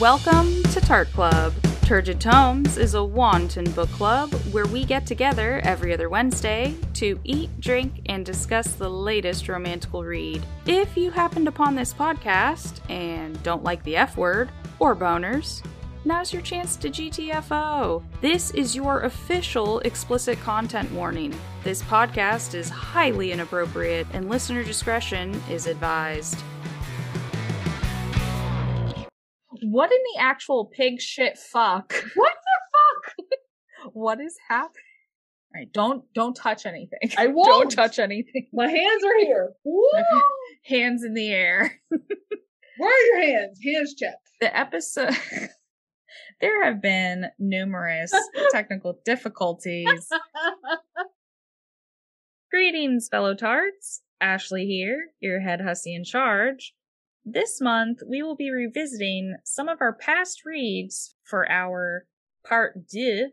Welcome to Tart Club. Turgid Tomes is a wanton book club where we get together every other Wednesday to eat, drink, and discuss the latest romantical read. If you happened upon this podcast and don't like the F word or boners, now's your chance to GTFO. This is your official explicit content warning. This podcast is highly inappropriate and listener discretion is advised. What in the actual pig shit fuck? What the fuck? What is happening? All right, don't don't touch anything. I won't. Don't touch anything. My hands are here. Hands in the air. Where are your hands? Hands check. The episode. there have been numerous technical difficulties. Greetings, fellow tarts. Ashley here, your head hussy in charge. This month, we will be revisiting some of our past reads for our part deux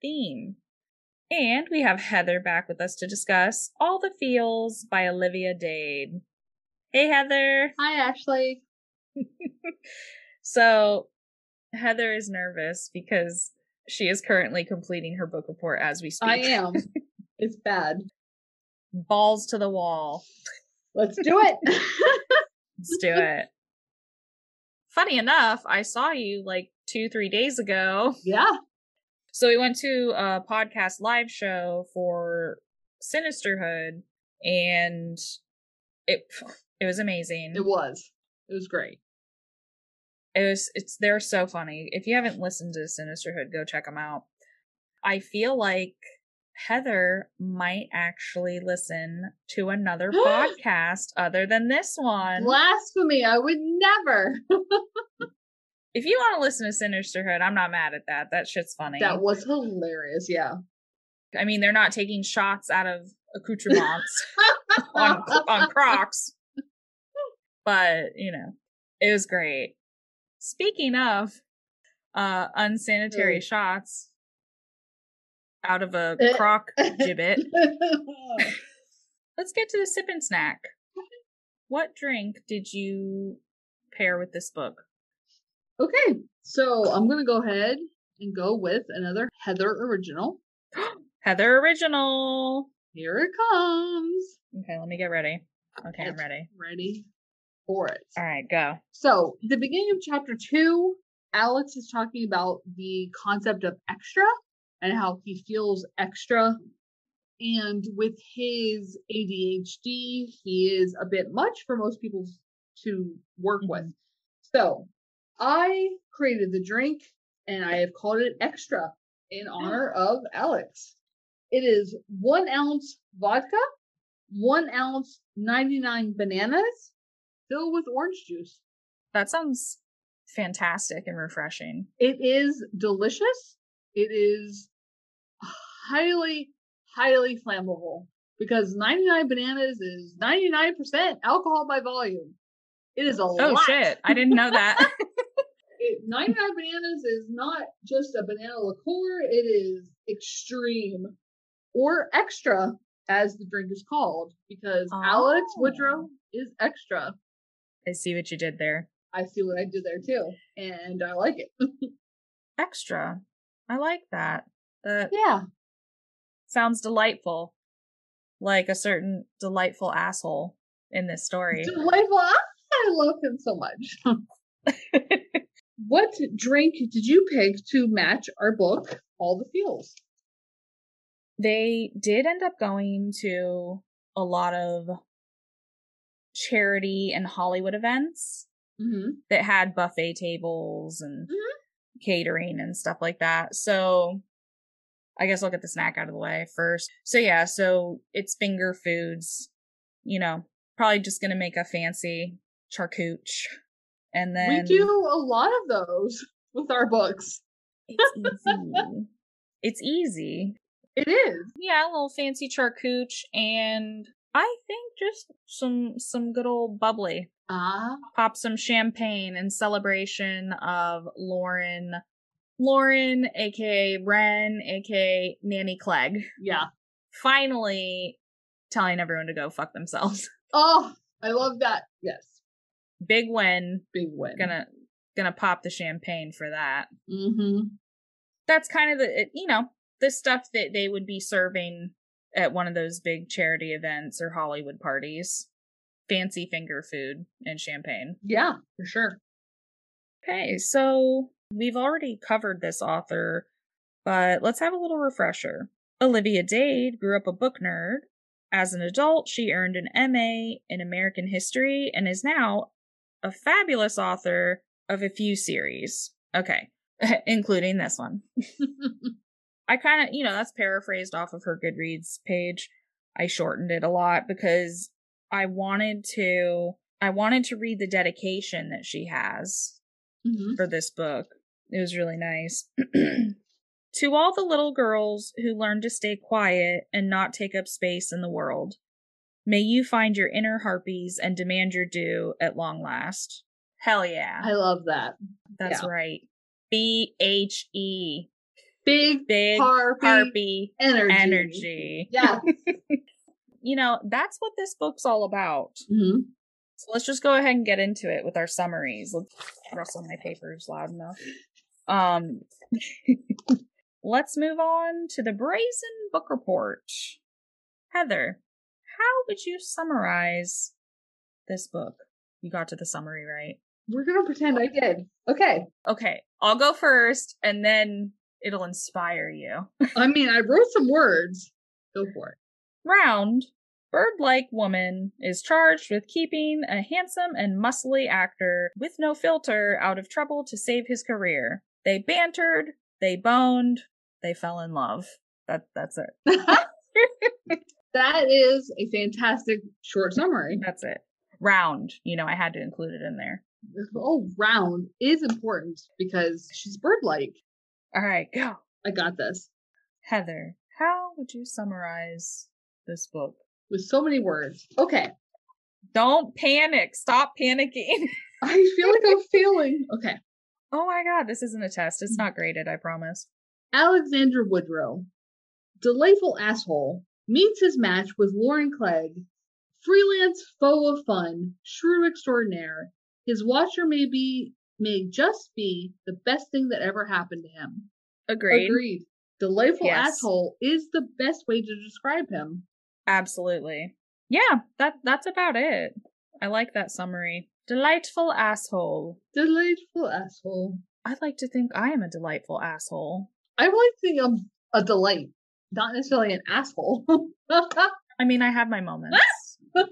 theme. And we have Heather back with us to discuss All the Feels by Olivia Dade. Hey, Heather. Hi, Ashley. So, Heather is nervous because she is currently completing her book report as we speak. I am. it's bad. Balls to the wall. Let's do it. Let's do it. Funny enough, I saw you like two, three days ago. yeah. So we went to a podcast live show for Sinisterhood and it it was amazing. It was. It was great. It was it's they're so funny. If you haven't listened to Sinisterhood, go check them out. I feel like Heather might actually listen to another podcast other than this one. Blasphemy. I would never. If you want to listen to Sinisterhood, I'm not mad at that. That shit's funny. that was hilarious. Yeah. I mean, they're not taking shots out of accoutrements on on Crocs, but you know, it was great. Speaking of uh unsanitary Mm. shots out of a Eh. croc gibbet, let's get to the sip and snack. What drink did you pair with this book? okay. So I'm going to go ahead and go with another Heather original. Heather Original. Here it comes. Okay, let me get ready. Okay, I'm ready. Ready for it. All right, go. So, the beginning of chapter two, Alex is talking about the concept of extra and how he feels extra. And with his ADHD, he is a bit much for most people to work mm-hmm. with. So, I created the drink and I have called it extra in oh. honor of Alex. It is one ounce vodka, one ounce 99 bananas filled with orange juice. That sounds fantastic and refreshing. It is delicious. It is highly, highly flammable because 99 bananas is 99% alcohol by volume. It is a Oh lot. shit, I didn't know that. It, 99 bananas is not just a banana liqueur, it is extreme or extra, as the drink is called, because Alex Oh. Woodrow is extra. I see what you did there. I see what I did there too, and I like it. Extra. I like that. That yeah. sounds delightful. Like a certain delightful asshole in this story. Delightful. I I love him so much. what drink did you pick to match our book, All the Feels? they did end up going to a lot of charity and Hollywood events Mm-hmm. that had buffet tables and Mhm. Catering and stuff like that. So I guess I'll get the snack out of the way first. So yeah, so it's finger foods, you know, probably just gonna make a fancy charcuterie. And then We do a lot of those with our books. it's easy. it's easy. It is. Yeah, a little fancy charcuterie and I think just some some good old bubbly. Ah, pop some champagne in celebration of Lauren, Lauren, aka Ren, aka Nanny Clegg, yeah. finally telling everyone to go fuck themselves. Oh, I love that. Yes. Big win. Big win. Gonna gonna pop the champagne for that. Mm-hmm. That's kind of the you know the stuff that they would be serving at one of those big charity events or Hollywood parties. Fancy finger food and champagne. Yeah, for sure. Okay, so we've already covered this author, but let's have a little refresher. Olivia Dade grew up a book nerd. As an adult, she earned an MA in American history and is now a fabulous author of a few series. Okay, including this one. I kind of, you know, that's paraphrased off of her Goodreads page. I shortened it a lot because I wanted to I wanted to read the dedication that she has mm-hmm. for this book. It was really nice. to all the little girls who learn to stay quiet and not take up space in the world, may you find your inner harpies and demand your due at long last. Hell yeah. I love that. That's yeah. right. B H E. Big, Big harpy, harpy energy. energy. Yeah. You know, that's what this book's all about. hmm So let's just go ahead and get into it with our summaries. Let's rustle my papers loud enough. Um, let's move on to the Brazen Book Report. Heather, how would you summarize this book? You got to the summary, right? We're gonna pretend I did. Okay. Okay, I'll go first and then it'll inspire you. I mean, I wrote some words. Go for it. Round, bird like woman is charged with keeping a handsome and muscly actor with no filter out of trouble to save his career. They bantered, they boned, they fell in love. That that's it. that is a fantastic short summary. That's it. Round, you know, I had to include it in there. Oh, round is important because she's bird-like. All right, go. I got this Heather, how would you summarize this book? With so many words. Okay. Don't panic. Stop panicking. I feel like I'm failing. Okay. oh my god, this isn't a test. It's not graded, I promise. Alexander Woodrow, delightful asshole, meets his match with Lauren Clegg, freelance foe of fun, shrew extraordinaire. His watcher may be, may just be the best thing that ever happened to him. Agreed. Agreed. Delightful Yes. asshole is the best way to describe him. Absolutely. Yeah, that that's about it. I like that summary. Delightful asshole. Delightful asshole. I'd like to think I am a delightful asshole. I really think I'm a delight, not necessarily an asshole. I mean, I have my moments.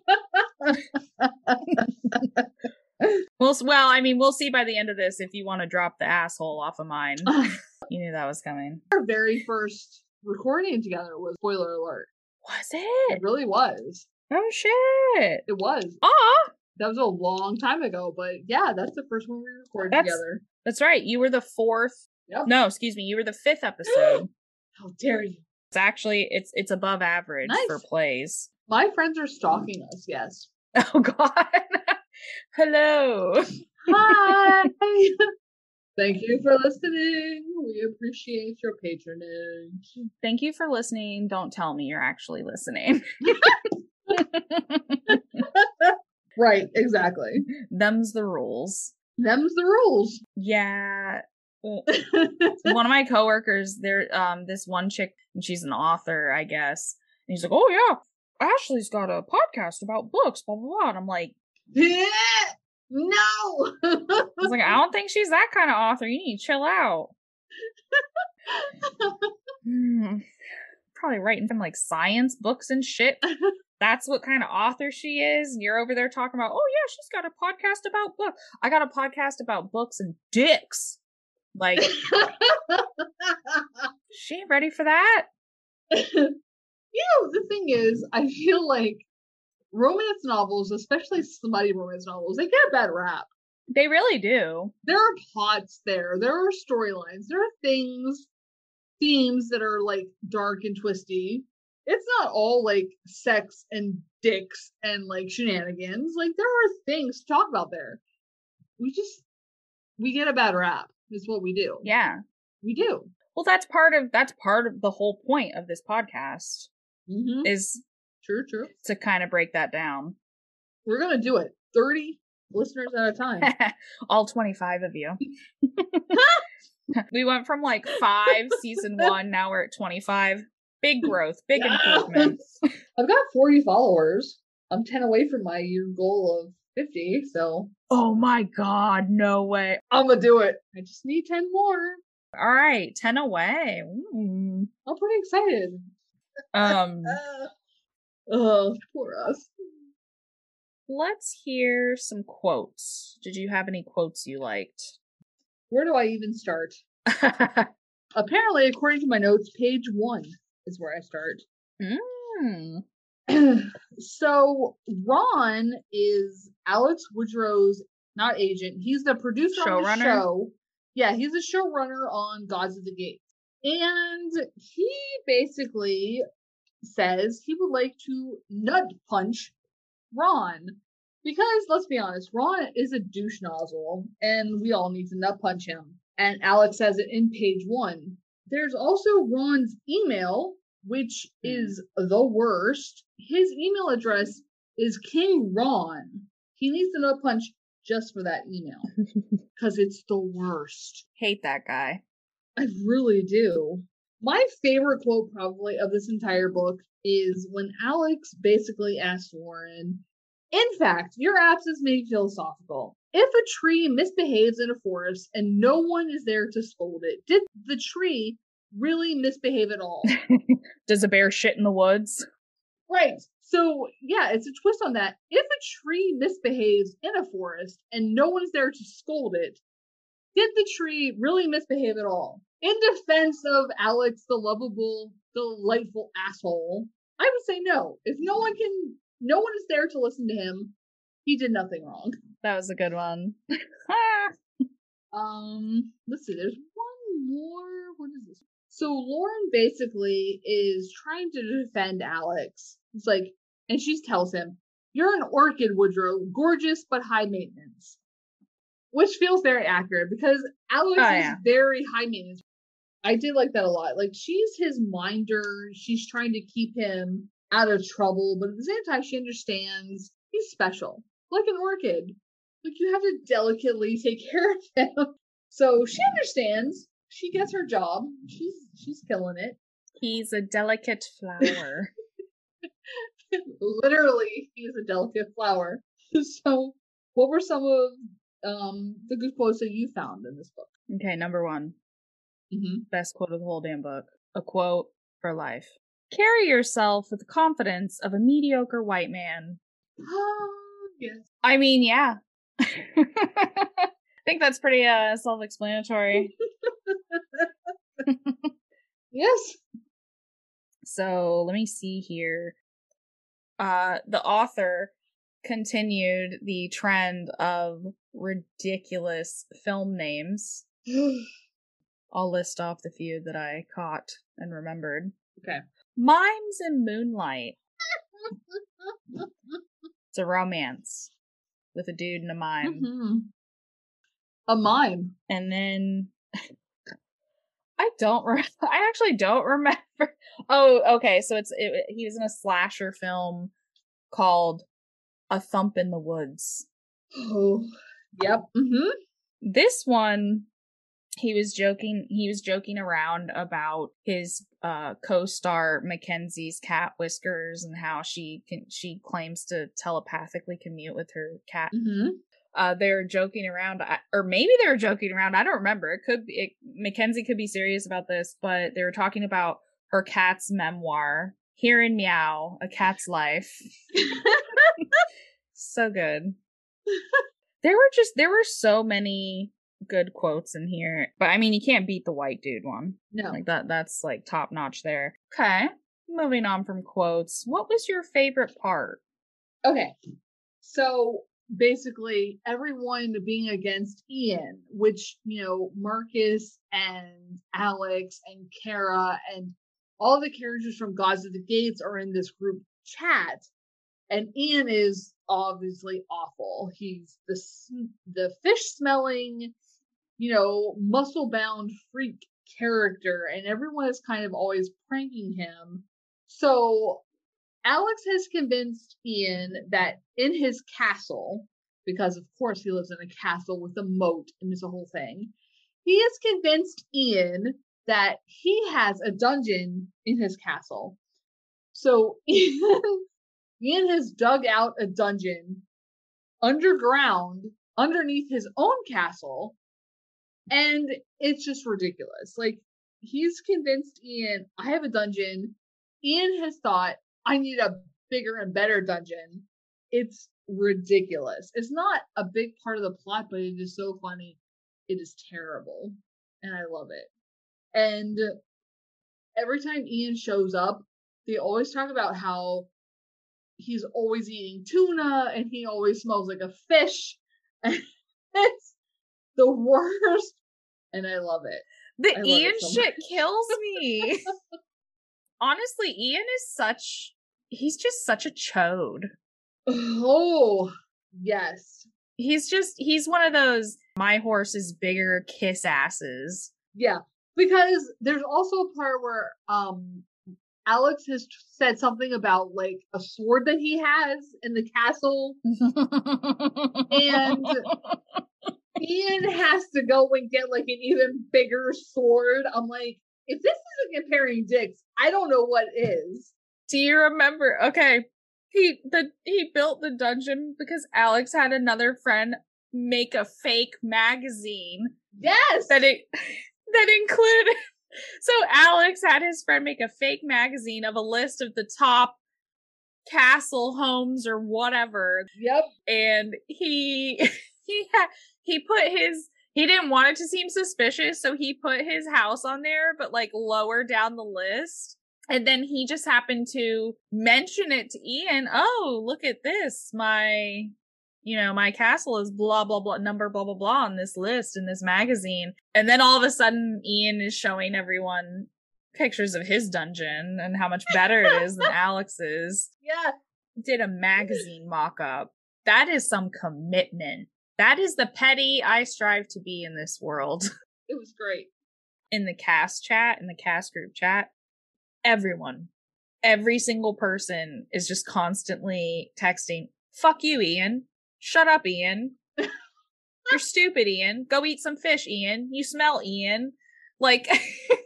Well, well, I mean, we'll see by the end of this if you want to drop the asshole off of mine. You knew that was coming. Our very first recording together was spoiler alert. Was It it? really was. Oh shit! It was. Ah, That was a long time ago, but yeah, that's the first one we recorded That's- together. that's right. You were the fourth. Yep. No, excuse me. You were the fifth episode. How dare you? it's actually it's it's above average Nice. for plays. My friends are stalking us, yes. Oh God. Hello. Hi! Thank you for listening. We appreciate your patronage. Thank you for listening. Don't tell me you're actually listening. Right, exactly. Them's the rules. Them's the rules. Yeah. One of my coworkers, there, um, this one chick, and she's an author, I guess. And he's like, "Oh yeah, Ashley's got a podcast about books." Blah blah blah. And I'm like, no! I was like, I don't think she's that kind of author. You need to chill out. Hmm. Probably writing some like science books and shit. That's what kind of author she is. You're over there talking about, oh yeah, she's got a podcast about books. I got a podcast about books and dicks. Like, she ain't ready for that. you know, the thing is, I feel like romance novels, especially smutty romance novels, they get a bad rap. They really do. There are plots there, there are storylines, there are things, themes that are like dark and twisty. It's not all like sex and dicks and like shenanigans. Like there are things to talk about there. We just we get a bad rap. Is what we do. Yeah. we do. Well, that's part of that's part of the whole point of this podcast Mm-hmm. is True, true. to kind of break that down. We're gonna do it. Thirty listeners at a time. All 25 of you. we went from like five season one, now we're at 25. Big growth, big improvement. I've got 40 followers. I'm 10 away from my year goal of 50, so. Oh my god, no way. I'm gonna do it. I just need 10 more. All right, 10 away. Mm. I'm pretty excited. Um, Uh, oh, poor us. let's hear some quotes. Did you have any quotes you liked? Where do I even start? Apparently, according to my notes, page one is where I start. mm. so Ron is Alex Woodrow's not agent. He's the producer on the show. Yeah, he's a showrunner on Gods of the Gate. And he basically says he would like to nut punch Ron. Because let's be honest, Ron is a douche nozzle, and we all need to nut punch him. And Alex says it in page one. There's also Ron's email, which is the worst. His email address is King Ron. He needs to nut punch just for that email because it's the worst. Hate that guy. I really do. My favorite quote, probably, of this entire book is when Alex basically asks Lauren, In fact, your absence made me philosophical. If a tree misbehaves in a forest and no one is there to scold it, did the tree really misbehave at all? Does a bear shit in the woods? right. So, yeah, it's a twist on that. If a tree misbehaves in a forest and no one's there to scold it, did the tree really misbehave at all? In defense of Alex, the lovable, delightful asshole, I would say no. If no one can, no one is there to listen to him, he did nothing wrong. That was a good one. Um, let's see, there's one more. What is this? So Lauren basically is trying to defend Alex. It's like, and she tells him, You're an orchid, Woodrow, gorgeous but high maintenance. Which feels very accurate because Alex Oh, is very high maintenance. I did like that a lot. Like, she's his minder. She's trying to keep him out of trouble, but at the same time, she understands he's special, like an orchid. Like, you have to delicately take care of him. So she understands. She gets her job. She's she's killing it. He's a delicate flower. Literally, he's a delicate flower. So, what were some of um the good quotes that you found in this book? okay, number one. Mm-hmm. Best quote of the whole damn book. A quote for life. Carry yourself with the confidence of a mediocre white man. Yes. I mean, yeah. I think that's pretty uh self-explanatory. Yes. So let me see here. Uh, the author continued the trend of ridiculous film names. I'll list off the few that I caught and remembered. okay. Mimes and Moonlight. It's a romance with a dude and a mime. Mhm. A mime. And then I don't re- I actually don't remember. Oh, okay, so it's it, he was in a slasher film called A Thump in the Woods. Oh. Yep. Mm-hmm. This one he was joking he was joking around about his uh co-star Mackenzie's cat whiskers and how she can she claims to telepathically commute with her cat. Mm-hmm. uh they're joking around or maybe they were joking around i don't remember it could be it, mackenzie could be serious about this but they were talking about her cat's memoir here in meow a cat's life. So good. There were just there were so many good quotes in here but i mean you can't beat the white dude one No. like that that's like top notch there okay moving on from quotes what was your favorite part Okay. So basically, everyone being against Ian, which, you know, Marcus and Alex and Kara and all the characters from Gods of the Gates are in this group chat. And Ian is obviously awful. He's the the fish smelling, you know, muscle bound freak character, and everyone is kind of always pranking him. So Alex has convinced Ian that in his castle because of course he lives in a castle with a moat and it's a whole thing. He has convinced Ian that he has a dungeon in his castle. So Ian, Ian has dug out a dungeon underground underneath his own castle and it's just ridiculous. Like he's convinced Ian, I have a dungeon. Ian has thought I need a bigger and better dungeon. It's ridiculous. It's not a big part of the plot, but it is so funny. It is terrible. And I love it. And every time Ian shows up, they always talk about how he's always eating tuna and he always smells like a fish. It's the worst. And I love it. The Ian so shit kills me. Honestly, Ian is such he's just such a chode. Oh, yes. He's just he's one of those my horse is bigger kiss asses. Yeah. Because there's also a part where um Alex has said something about like a sword that he has in the castle. and Ian has to go and get like an even bigger sword. I'm like, if this isn't comparing dicks, I don't know what is. Do you remember? Okay, he the he built the dungeon because Alex had another friend make a fake magazine. Yes, that it that included. So Alex had his friend make a fake magazine of a list of the top castle homes or whatever. Yep. And he he had he put his he didn't want it to seem suspicious, so he put his house on there, but like lower down the list. And then he just happened to mention it to Ian. Oh, look at this. My, you know, my castle is blah, blah, blah, number, blah, blah, blah on this list in this magazine. And then all of a sudden, Ian is showing everyone pictures of his dungeon and how much better it is than Alex's. Yeah. Did a magazine mock up. That is some commitment. That is the petty I strive to be in this world. It was great. In the cast chat, in the cast group chat, everyone, every single person is just constantly texting, fuck you, Ian. Shut up, Ian. You're stupid, Ian. Go eat some fish, Ian. You smell, Ian. Like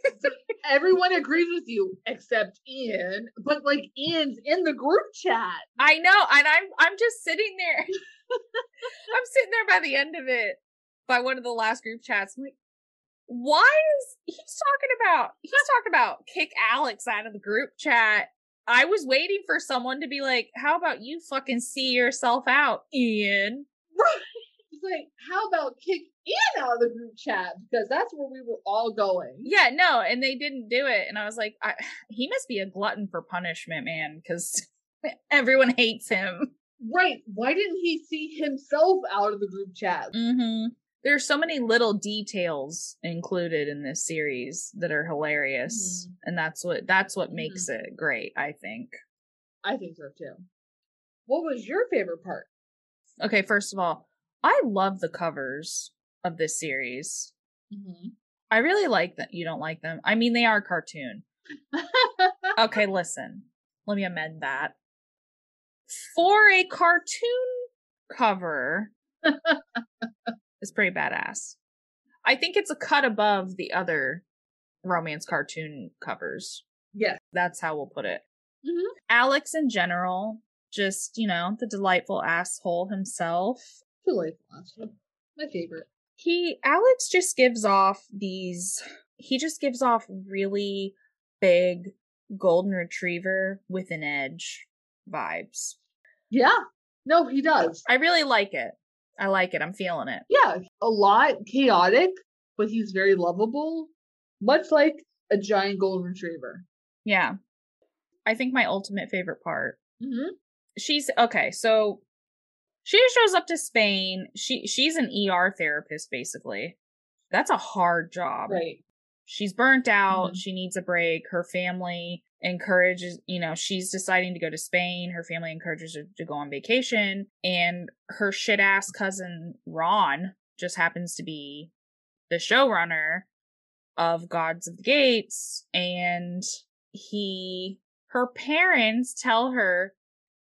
everyone agrees with you except Ian, but like Ian's in the group chat. I know, and I'm I'm just sitting there. I'm sitting there by the end of it, by one of the last group chats. I'm like, why is he's talking about he's talking about kick Alex out of the group chat. I was waiting for someone to be like, "How about you fucking see yourself out, Ian?" Right. It's like, "How about kick Ian out of the group chat?" Because that's where we were all going. Yeah, no, and they didn't do it, and I was like, I, "He must be a glutton for punishment, man," because everyone hates him. Right? Why didn't he see himself out of the group chat? Mm-hmm there's so many little details included in this series that are hilarious mm-hmm. and that's what that's what makes mm-hmm. it great i think i think so too what was your favorite part okay first of all i love the covers of this series mm-hmm. i really like that you don't like them i mean they are cartoon okay listen let me amend that for a cartoon cover is pretty badass. I think it's a cut above the other romance cartoon covers. Yes. That's how we'll put it. Mm-hmm. Alex in general, just, you know, the delightful asshole himself. Delightful asshole. My favorite. He, Alex just gives off these, he just gives off really big golden retriever with an edge vibes. Yeah. No, he does. I really like it. I like it. I'm feeling it. Yeah, a lot chaotic, but he's very lovable, much like a giant golden retriever. Yeah. I think my ultimate favorite part. Mm-hmm. She's okay, so she shows up to Spain. She she's an ER therapist basically. That's a hard job. Right. She's burnt out. Mm-hmm. She needs a break. Her family encourages, you know, she's deciding to go to Spain. Her family encourages her to go on vacation. And her shit ass cousin, Ron, just happens to be the showrunner of Gods of the Gates. And he, her parents tell her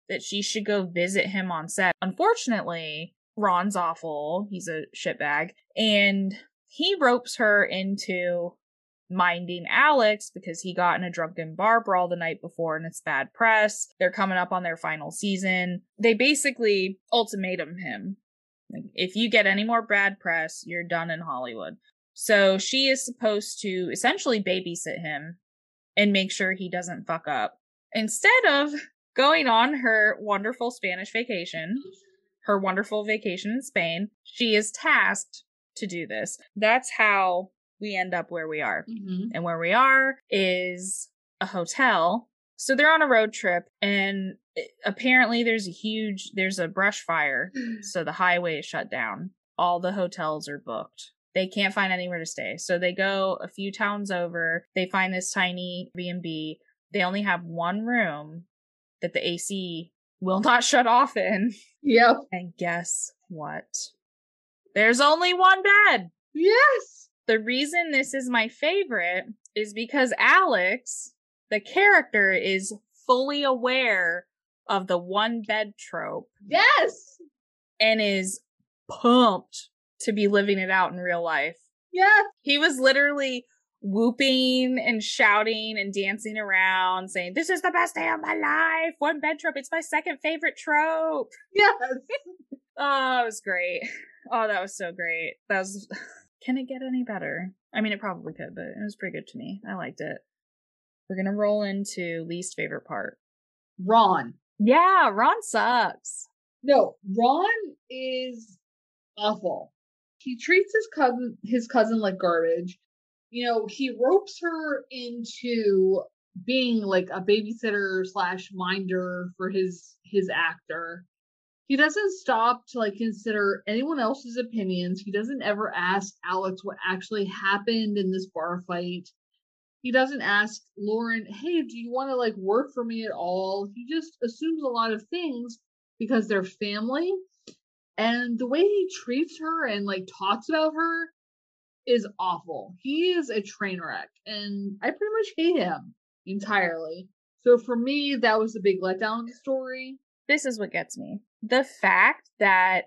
that she should go visit him on set. Unfortunately, Ron's awful. He's a shitbag. And he ropes her into minding Alex because he got in a drunken bar brawl the night before and it's bad press. They're coming up on their final season. They basically ultimatum him. Like, if you get any more bad press, you're done in Hollywood. So she is supposed to essentially babysit him and make sure he doesn't fuck up. Instead of going on her wonderful Spanish vacation, her wonderful vacation in Spain, she is tasked to do this. That's how we end up where we are. Mm-hmm. And where we are is a hotel. So they're on a road trip and apparently there's a huge there's a brush fire. So the highway is shut down. All the hotels are booked. They can't find anywhere to stay. So they go a few towns over. They find this tiny B&B. They only have one room that the AC will not shut off in. Yep. And guess what? There's only one bed. Yes. The reason this is my favorite is because Alex, the character, is fully aware of the one bed trope Yes. and is pumped to be living it out in real life. Yeah. He was literally whooping and shouting and dancing around saying, This is the best day of my life. One bed trope. It's my second favorite trope. Yes. Oh, it was great. Oh, that was so great. That was. Can it get any better? I mean, it probably could, but it was pretty good to me. I liked it. We're gonna roll into least favorite part. Ron. Yeah, Ron sucks. No, Ron is awful. He treats his cousin his cousin like garbage. You know, he ropes her into being like a babysitter slash minder for his his actor. He doesn't stop to like consider anyone else's opinions. He doesn't ever ask Alex what actually happened in this bar fight. He doesn't ask Lauren, "Hey, do you want to like work for me at all?" He just assumes a lot of things because they're family. And the way he treats her and like talks about her is awful. He is a train wreck, and I pretty much hate him entirely. So for me, that was a big letdown story. This is what gets me. The fact that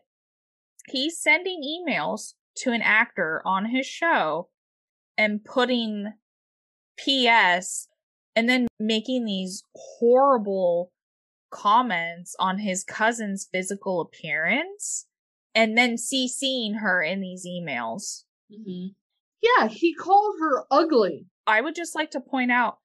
he's sending emails to an actor on his show and putting PS and then making these horrible comments on his cousin's physical appearance and then CCing her in these emails. Mm-hmm. Yeah, he called her ugly. I would just like to point out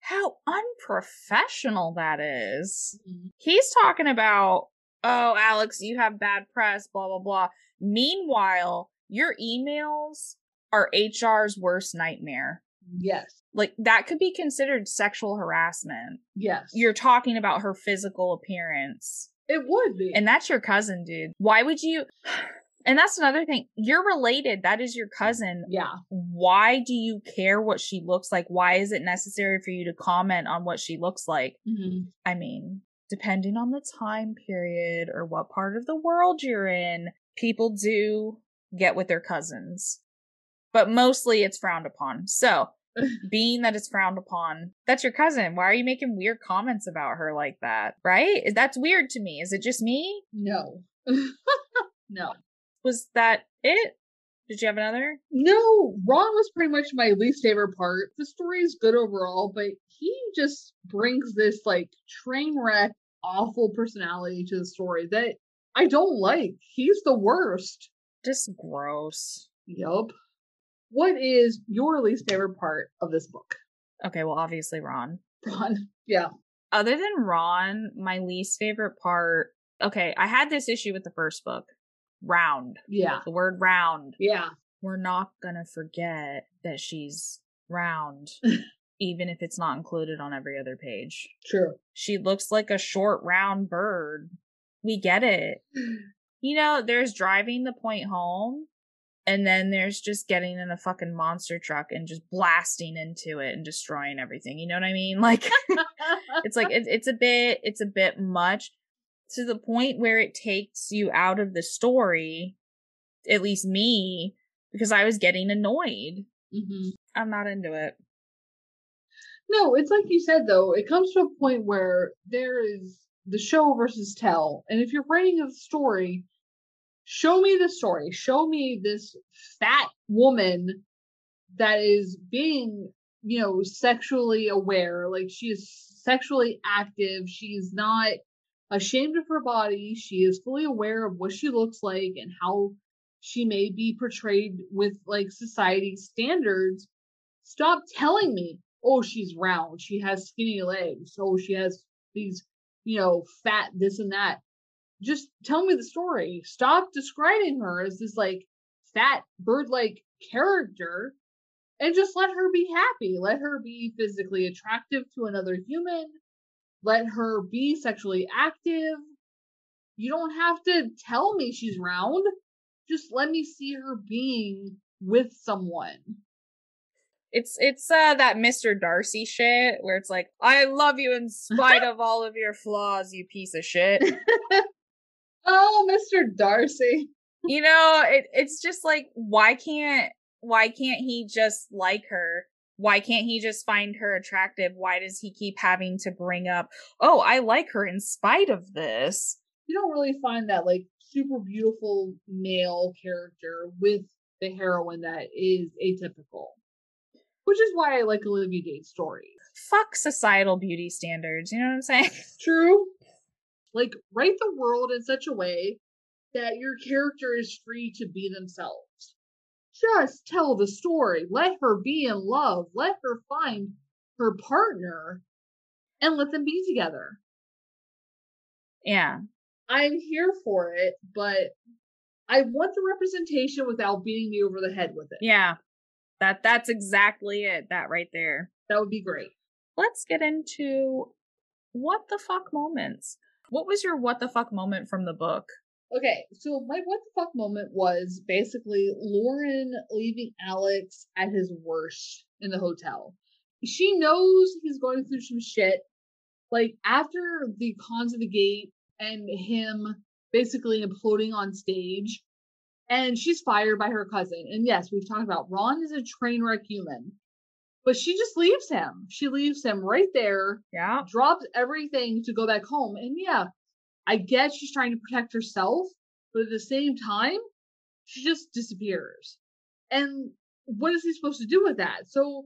how unprofessional that is. He's talking about, oh, Alex, you have bad press, blah, blah, blah. Meanwhile, your emails are HR's worst nightmare. Yes, Like, that could be considered sexual harassment. yes. You're talking about her physical appearance. it would be. And that's your cousin, dude. Why would you? And that's another thing. You're related. That is your cousin. yeah, Why do you care what she looks like? Why is it necessary for you to comment on what she looks like? mm-hmm. I mean, depending on the time period or what part of the world you're in, people do get with their cousins. But mostly it's frowned upon. So, being that it's frowned upon, that's your cousin. Why are you making weird comments about her like that? Right? That's weird to me. Is it just me? no, no. Was that it? Did you have another? No, Ron was pretty much my least favorite part. The story is good overall, but he just brings this like train wreck, awful personality to the story that I don't like. He's the worst. Just gross. Yup. What is your least favorite part of this book, Okay, well, obviously Ron. Ron? Yeah. other than Ron, my least favorite part. Okay, I had this issue with the first book. Round. Yeah. The word round. Yeah. We're not gonna forget that she's round, even if it's not included on every other page. True. She looks like a short, round bird. We get it. You know, there's driving the point home, and then there's just getting in a fucking monster truck and just blasting into it and destroying everything. You know what I mean? Like, it's like it, it's a bit it's a bit much to the point where it takes you out of the story at least me because i was getting annoyed hmm i'm not into it No, it's like you said though. It comes to a point where there is the show versus tell, and if you're writing a story, show me the story. Show me this fat woman that is being, you know, sexually aware. Like she is sexually active. She's not ashamed of her body. She is fully aware of what she looks like and how she may be portrayed with like society standards. Stop telling me, oh, she's round. She has skinny legs. Oh, she has these, you know, fat this and that just tell me the story. Stop describing her as this like fat bird like character and just let her be happy. Let her be physically attractive to another human. Let her be sexually active. You don't have to tell me she's round. Just let me see her being with someone. It's it's uh that Mr. Darcy shit where it's like, I love you in spite of all of your flaws, you piece of shit. Oh, Mr. Darcy. You know, it it's just like why can't why can't he just like her? Why can't he just find her attractive? Why does he keep having to bring up, "Oh, I like her in spite of this?" You don't really find that like super beautiful male character with the heroine that is atypical. Which is why I like Olivia Dade's stories. Fuck societal beauty standards, you know what I'm saying? True. Like, write the world in such a way that your character is free to be themselves. Just tell the story. Let her be in love. Let her find her partner and let them be together. Yeah. I'm here for it, but I want the representation without beating me over the head with it. Yeah. That that's exactly it. That right there. That would be great. Let's get into what the fuck moments. What was your what the fuck moment from the book? Okay, so my what the fuck moment was basically Lauren leaving Alex at his worst in the hotel. She knows he's going through some shit. Like after the cons of the gate and him basically imploding on stage, and she's fired by her cousin. And yes, we've talked about Ron is a train wreck human. But she just leaves him. She leaves him right there. Yeah. Drops everything to go back home. And yeah, I guess she's trying to protect herself, but at the same time, she just disappears. And what is he supposed to do with that? So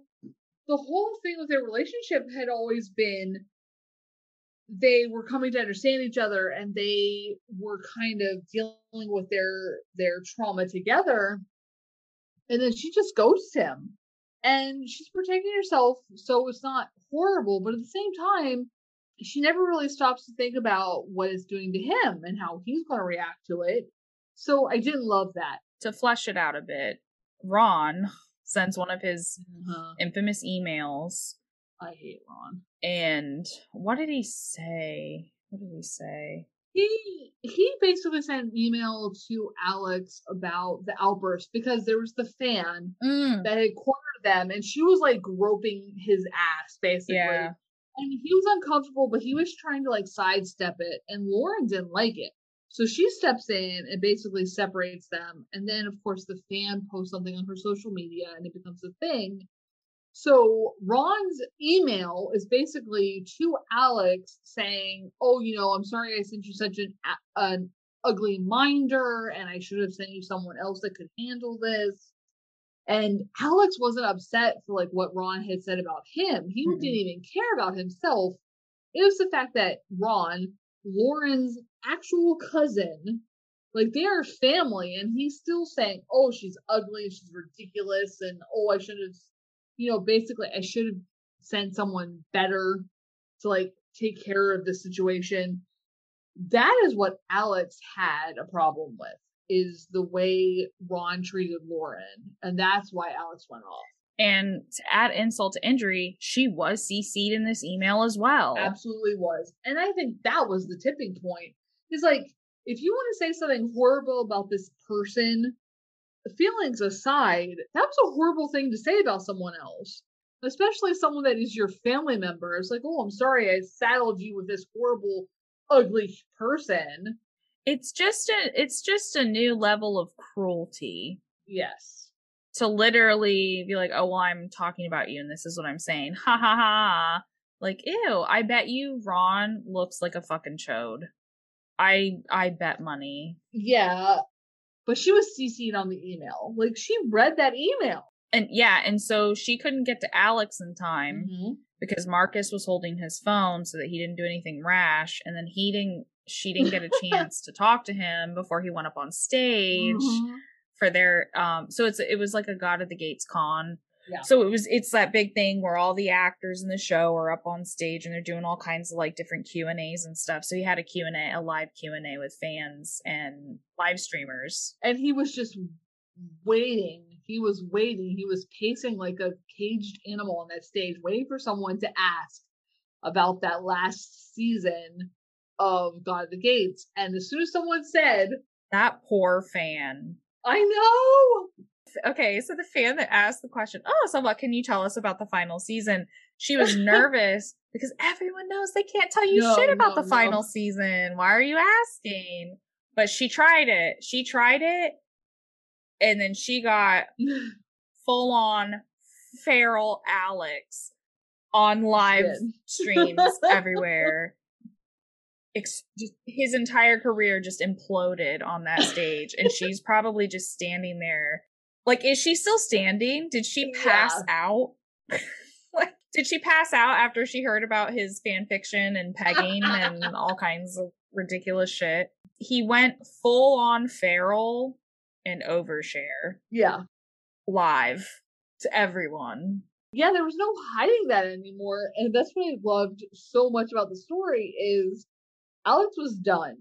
the whole thing with their relationship had always been they were coming to understand each other and they were kind of dealing with their their trauma together. And then she just ghosts him. And she's protecting herself so it's not horrible but at the same time she never really stops to think about what it's doing to him and how he's going to react to it. So i didn't love that. To flesh it out a bit ron sends one of his uh-huh. infamous emails. I hate ron and what did he say what did he say he he basically sent an email to Alex about the outburst because there was the fan mm. that had cornered them and she was like groping his ass basically. Yeah. And he was uncomfortable, but he was trying to like sidestep it, and Lauren didn't like it. So she steps in and basically separates them. And then, of course, the fan posts something on her social media and it becomes a thing. So Ron's email is basically to Alex saying, "Oh, you know, I'm sorry I sent you such an an ugly minder, and I should have sent you someone else that could handle this." And Alex wasn't upset for like what Ron had said about him. He mm-hmm. didn't even care about himself. It was the fact that Ron, Lauren's actual cousin, like they are family, and he's still saying, "Oh, she's ugly, she's ridiculous," and "Oh, I should have." You know, basically I should have sent someone better to like take care of the situation. That is what Alex had a problem with is the way Ron treated Lauren. And that's why Alex went off. And to add insult to injury, she was CC'd in this email as well. Absolutely was. And I think that was the tipping point. It's like, if you want to say something horrible about this person, feelings aside, that was a horrible thing to say about someone else, especially someone that is your family member. It's like, oh, I'm sorry I saddled you with this horrible, ugly person. It's just a, it's just a new level of cruelty. Yes. To literally be like, oh, well, I'm talking about you and this is what I'm saying. Ha ha ha. Like, ew, I bet you Ron looks like a fucking chode. I I bet money. Yeah, but she was CC'd on the email. Like she read that email. And yeah, and so she couldn't get to Alex in time Mm-hmm. because Marcus was holding his phone so that he didn't do anything rash, and then he didn't. She didn't get a chance to talk to him before he went up on stage Mhm. for their. Um, so it's it was like a God of the Gates con. Yeah. So it was it's that big thing where all the actors in the show are up on stage and they're doing all kinds of like different Q and A's and stuff. So he had a Q and A, a live Q and A with fans and live streamers. And he was just waiting. He was waiting. He was pacing like a caged animal on that stage, waiting for someone to ask about that last season of God of the Gates. And as soon as someone said, That poor fan. I know. Okay, so the fan that asked the question, "Oh, so what can you tell us about the final season?" She was nervous because everyone knows they can't tell you No, shit about no, the final no. season. Why are you asking? But she tried it. She tried it, and then she got full on feral Alex on live Shit. streams everywhere. Ex- his entire career just imploded on that stage, and she's probably just standing there. Like, is she still standing? Did she pass out? like, did she pass out after she heard about his fan fiction and pegging and all kinds of ridiculous shit? He went full on feral and overshare yeah. live to everyone. Yeah, there was no hiding that anymore. And that's what I loved so much about the story is Alex was done.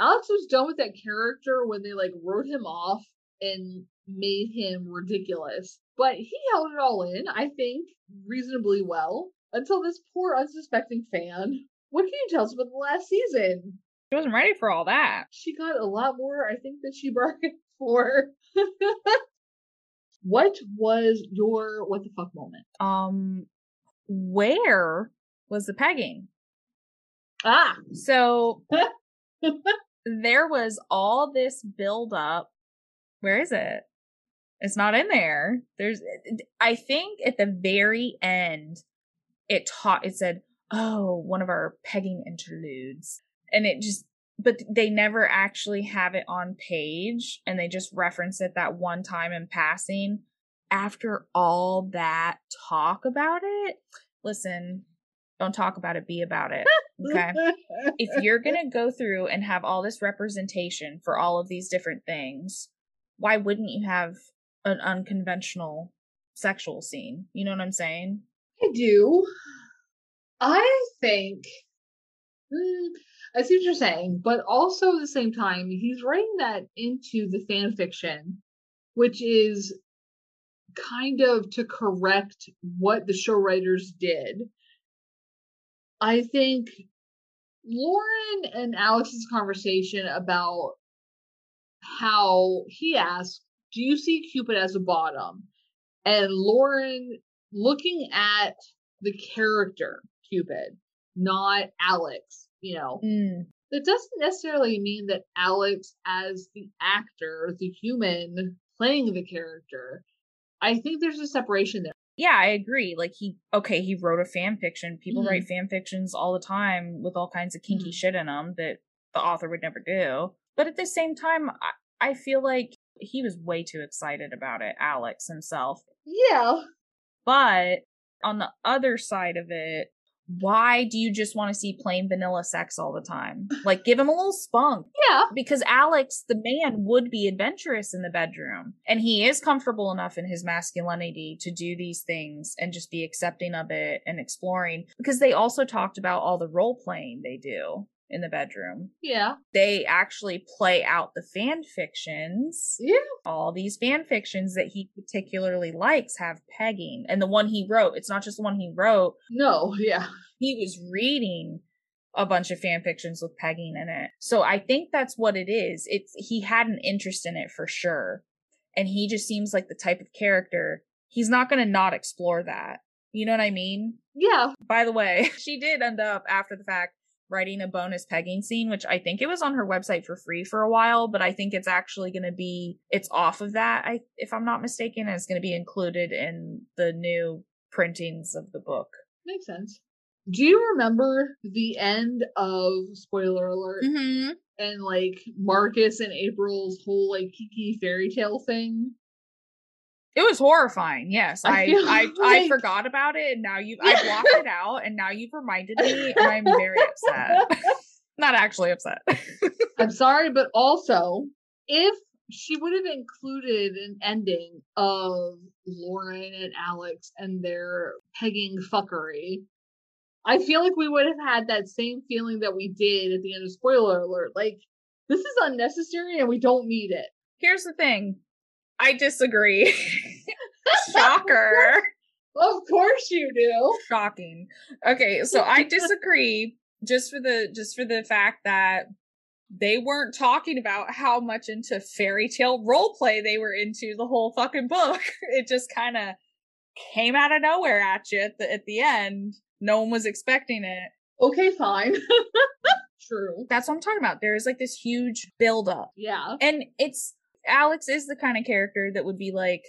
Alex was done with that character when they like wrote him off and made him ridiculous. But he held it all in, I think, reasonably well until this poor unsuspecting fan. What can you tell us about the last season? She wasn't ready for all that. She got a lot more, I think, than she bargained for. what was your what the fuck moment? Um, where was the pegging? Ah, So there was all this build up. Where is it? It's not in there. There's, I think at the very end, it taught, it said, oh, one of our pegging interludes. And it just, but they never actually have it on page and they just reference it that one time in passing. After all that talk about it, listen, don't talk about it, be about it. Okay if you're going to go through and have all this representation for all of these different things, why wouldn't you have an unconventional sexual scene? You know what I'm saying? I do. I think. Mm, I see what you're saying, but also at the same time, he's writing that into the fan fiction, which is kind of to correct what the show writers did. I think Lauren and Alex's conversation about how he asked, Do you see Cupid as a bottom? And Lauren looking at the character Cupid, not Alex, you know, Mm. that doesn't necessarily mean that Alex, as the actor, the human playing the character, I think there's a separation there. Yeah, I agree. Like he, okay, he wrote a fan fiction. People Mhm. write fan fictions all the time with all kinds of kinky Mhm. shit in them that the author would never do. But at the same time, I, I feel like he was way too excited about it, Alex himself. Yeah. But on the other side of it, why do you just want to see plain vanilla sex all the time? Like, give him a little spunk. Yeah. Because Alex, the man, would be adventurous in the bedroom. And he is comfortable enough in his masculinity to do these things and just be accepting of it and exploring. Because they also talked about all the role playing they do in the bedroom. Yeah. They actually play out the fan fictions Yeah. all these fan fictions that he particularly likes have pegging. And the one he wrote, it's not just the one he wrote, No. Yeah. he was reading a bunch of fan fictions with pegging in it. So I think that's what it is. It's he had an interest in it for sure. And he just seems like the type of character. He's not going to not explore that. You know what I mean? Yeah. By the way, she did end up after the fact writing a bonus pegging scene, which I think it was on her website for free for a while, but I think it's actually going to be it's off of that. I if I'm not mistaken, and it's going to be included in the new printings of the book. Makes sense. Do you remember the end of spoiler alert Mm-hmm. and like Marcus and April's whole like Kiki fairy tale thing? It was horrifying. Yes, I I I, I, forgot about it, and now you I blocked it out, and now you've reminded me, and I'm very upset. Not actually upset. I'm sorry, but also if she would have included an ending of Lauren and Alex and their pegging fuckery, I feel like we would have had that same feeling that we did at the end of spoiler alert. Like, this is unnecessary and we don't need it. Here's the thing. I disagree. Shocker. Of course you do. Shocking. Okay, so I disagree just for the just for the fact that they weren't talking about how much into fairy tale role play they were into the whole fucking book. It just kind of came out of nowhere at you at the at the end. No one was expecting it. Okay, fine. True. That's what I'm talking about. There is like this huge build up. Yeah. And it's Alex is the kind of character that would be like,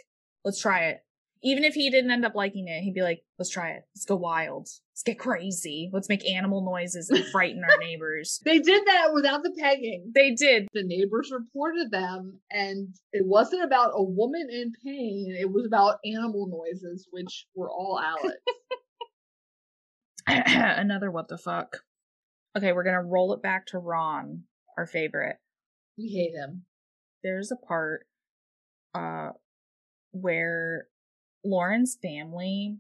let's try it. Even if he didn't end up liking it, he'd be like, let's try it. Let's go wild. Let's get crazy. Let's make animal noises and frighten our neighbors. They did that without the pegging. They did. The neighbors reported them, and it wasn't about a woman in pain. It was about animal noises, which were all Alex. Another what the fuck. Okay, we're gonna roll it back to Ron, our favorite. we hate him. There's a part uh where Lauren's family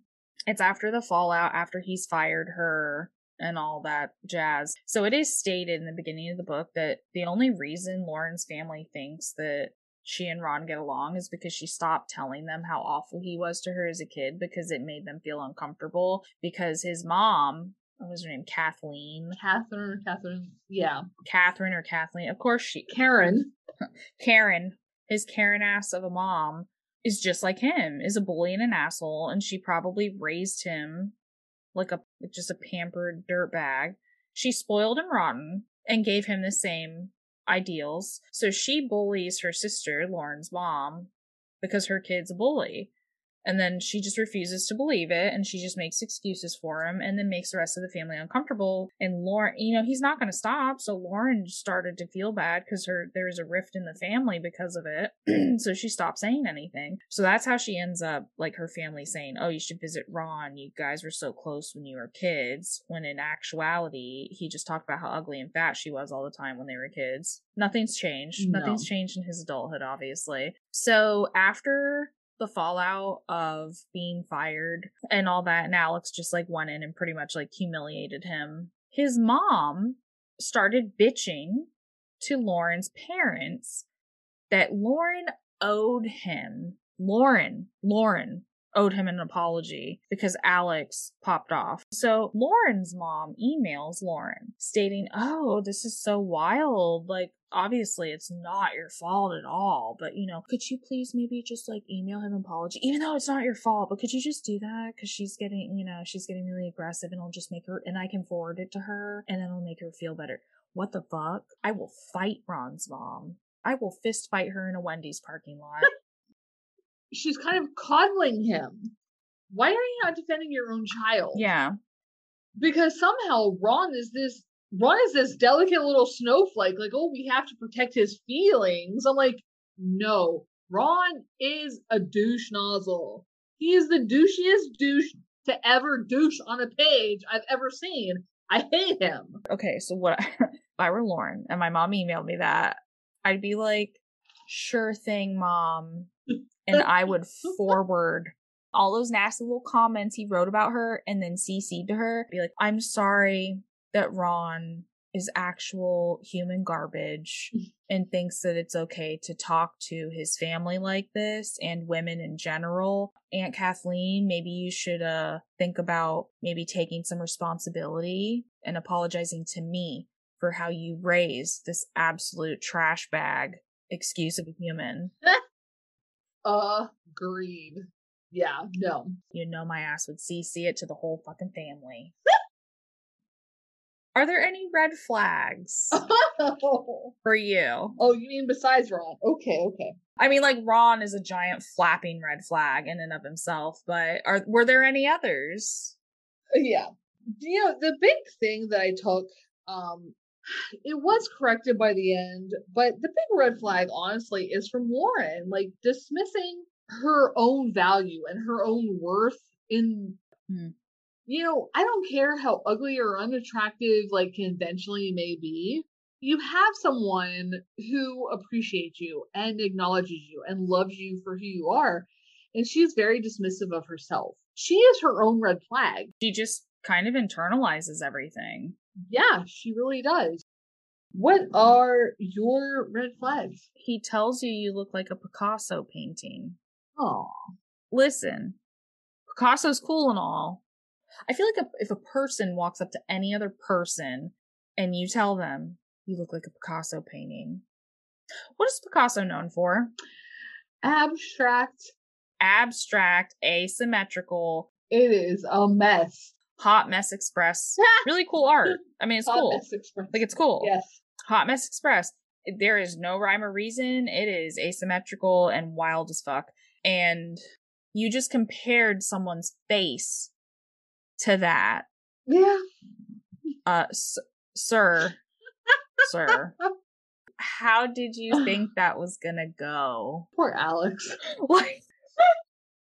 it's after the fallout, after he's fired her and all that jazz. So it is stated in the beginning of the book that the only reason Lauren's family thinks that she and Ron get along is because she stopped telling them how awful he was to her as a kid because it made them feel uncomfortable because his mom what was her name Kathleen Catherine, Catherine, yeah. Catherine or Kathleen of course she Karen. Karen, his Karen ass of a mom, is just like him, is a bully and an asshole, and she probably raised him like a just a pampered dirtbag. She spoiled him rotten and gave him the same ideals. So she bullies her sister, Lauren's mom, because her kid's a bully. And then she just refuses to believe it and she just makes excuses for him and then makes the rest of the family uncomfortable. And Lauren, you know, he's not going to stop. So Lauren started to feel bad because her, there was a rift in the family because of it. so she stopped saying anything. So that's how she ends up like her family saying, Oh, you should visit Ron. You guys were so close when you were kids. When in actuality, he just talked about how ugly and fat she was all the time when they were kids. Nothing's changed. No. Nothing's changed in his adulthood, obviously. So after the fallout of being fired and all that and Alex just like went in and pretty much like humiliated him. His mom started bitching to Lauren's parents that Lauren owed him Lauren Lauren owed him an apology because Alex popped off. So Lauren's mom emails Lauren stating, "Oh, this is so wild. Like obviously it's not your fault at all, but you know, could you please maybe just like email him an apology even though it's not your fault, but could you just do that cuz she's getting, you know, she's getting really aggressive and it'll just make her and I can forward it to her and it'll make her feel better." What the fuck? I will fight Ron's mom. I will fist fight her in a Wendy's parking lot. She's kind of coddling him. Why are you not defending your own child? yeah. Because somehow Ron is this Ron is this delicate little snowflake, like, oh, we have to protect his feelings. I'm like, no. Ron is a douche nozzle. He is the douchiest douche to ever douche on a page I've ever seen. I hate him. okay, so what if I were Lauren and my mom emailed me that, I'd be like, sure thing, mom. And I would forward all those nasty little comments he wrote about her and then CC'd to her. Be like, I'm sorry that Ron is actual human garbage and thinks that it's okay to talk to his family like this and women in general. Aunt Kathleen, maybe you should uh think about maybe taking some responsibility and apologizing to me for how you raised this absolute trash bag excuse of a human. Agreed. Yeah, no. You know my ass would CC it to the whole fucking family. Are there any red flags oh, for you? Oh, you mean besides Ron? Okay, okay. I mean, like Ron is a giant flapping red flag in and of himself, but are were there any others? Yeah. you know, the big thing that I took, um, it was corrected by the end, but the big red flag, honestly, is from Lauren, like dismissing her own value and her own worth in Hmm. you know, I don't care how ugly or unattractive, like conventionally you may be. You have someone who appreciates you and acknowledges you and loves you for who you are. And she's very dismissive of herself. She is her own red flag. She just kind of internalizes everything. Yeah, she really does. What are your red flags? He tells you you look like a Picasso painting. Oh, Listen, Picasso's cool and all. I feel like a, if a person walks up to any other person and you tell them you look like a Picasso painting, what is Picasso known for? abstract. Abstract, asymmetrical, It is a mess. Hot mess express. really cool art. I mean, it's Hot cool. mess express. Like, it's cool. Yes. Hot Mess Express. There is no rhyme or reason. It is asymmetrical and wild as fuck. And you just compared someone's face to that. Yeah. Uh, s- sir, sir, how did you think that was gonna go? Poor Alex. Like,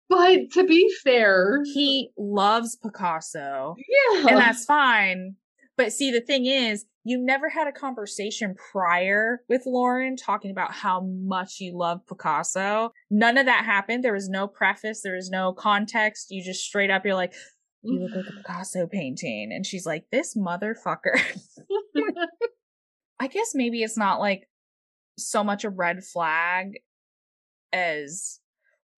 But to be fair, he loves Picasso, yeah. and that's fine. But see, the thing is, you never had a conversation prior with Lauren talking about how much you love Picasso. None of that happened. There was no preface. There was no context. You just straight up, you're like, you look like a Picasso painting. And she's like, this motherfucker. I guess maybe it's not like so much a red flag as,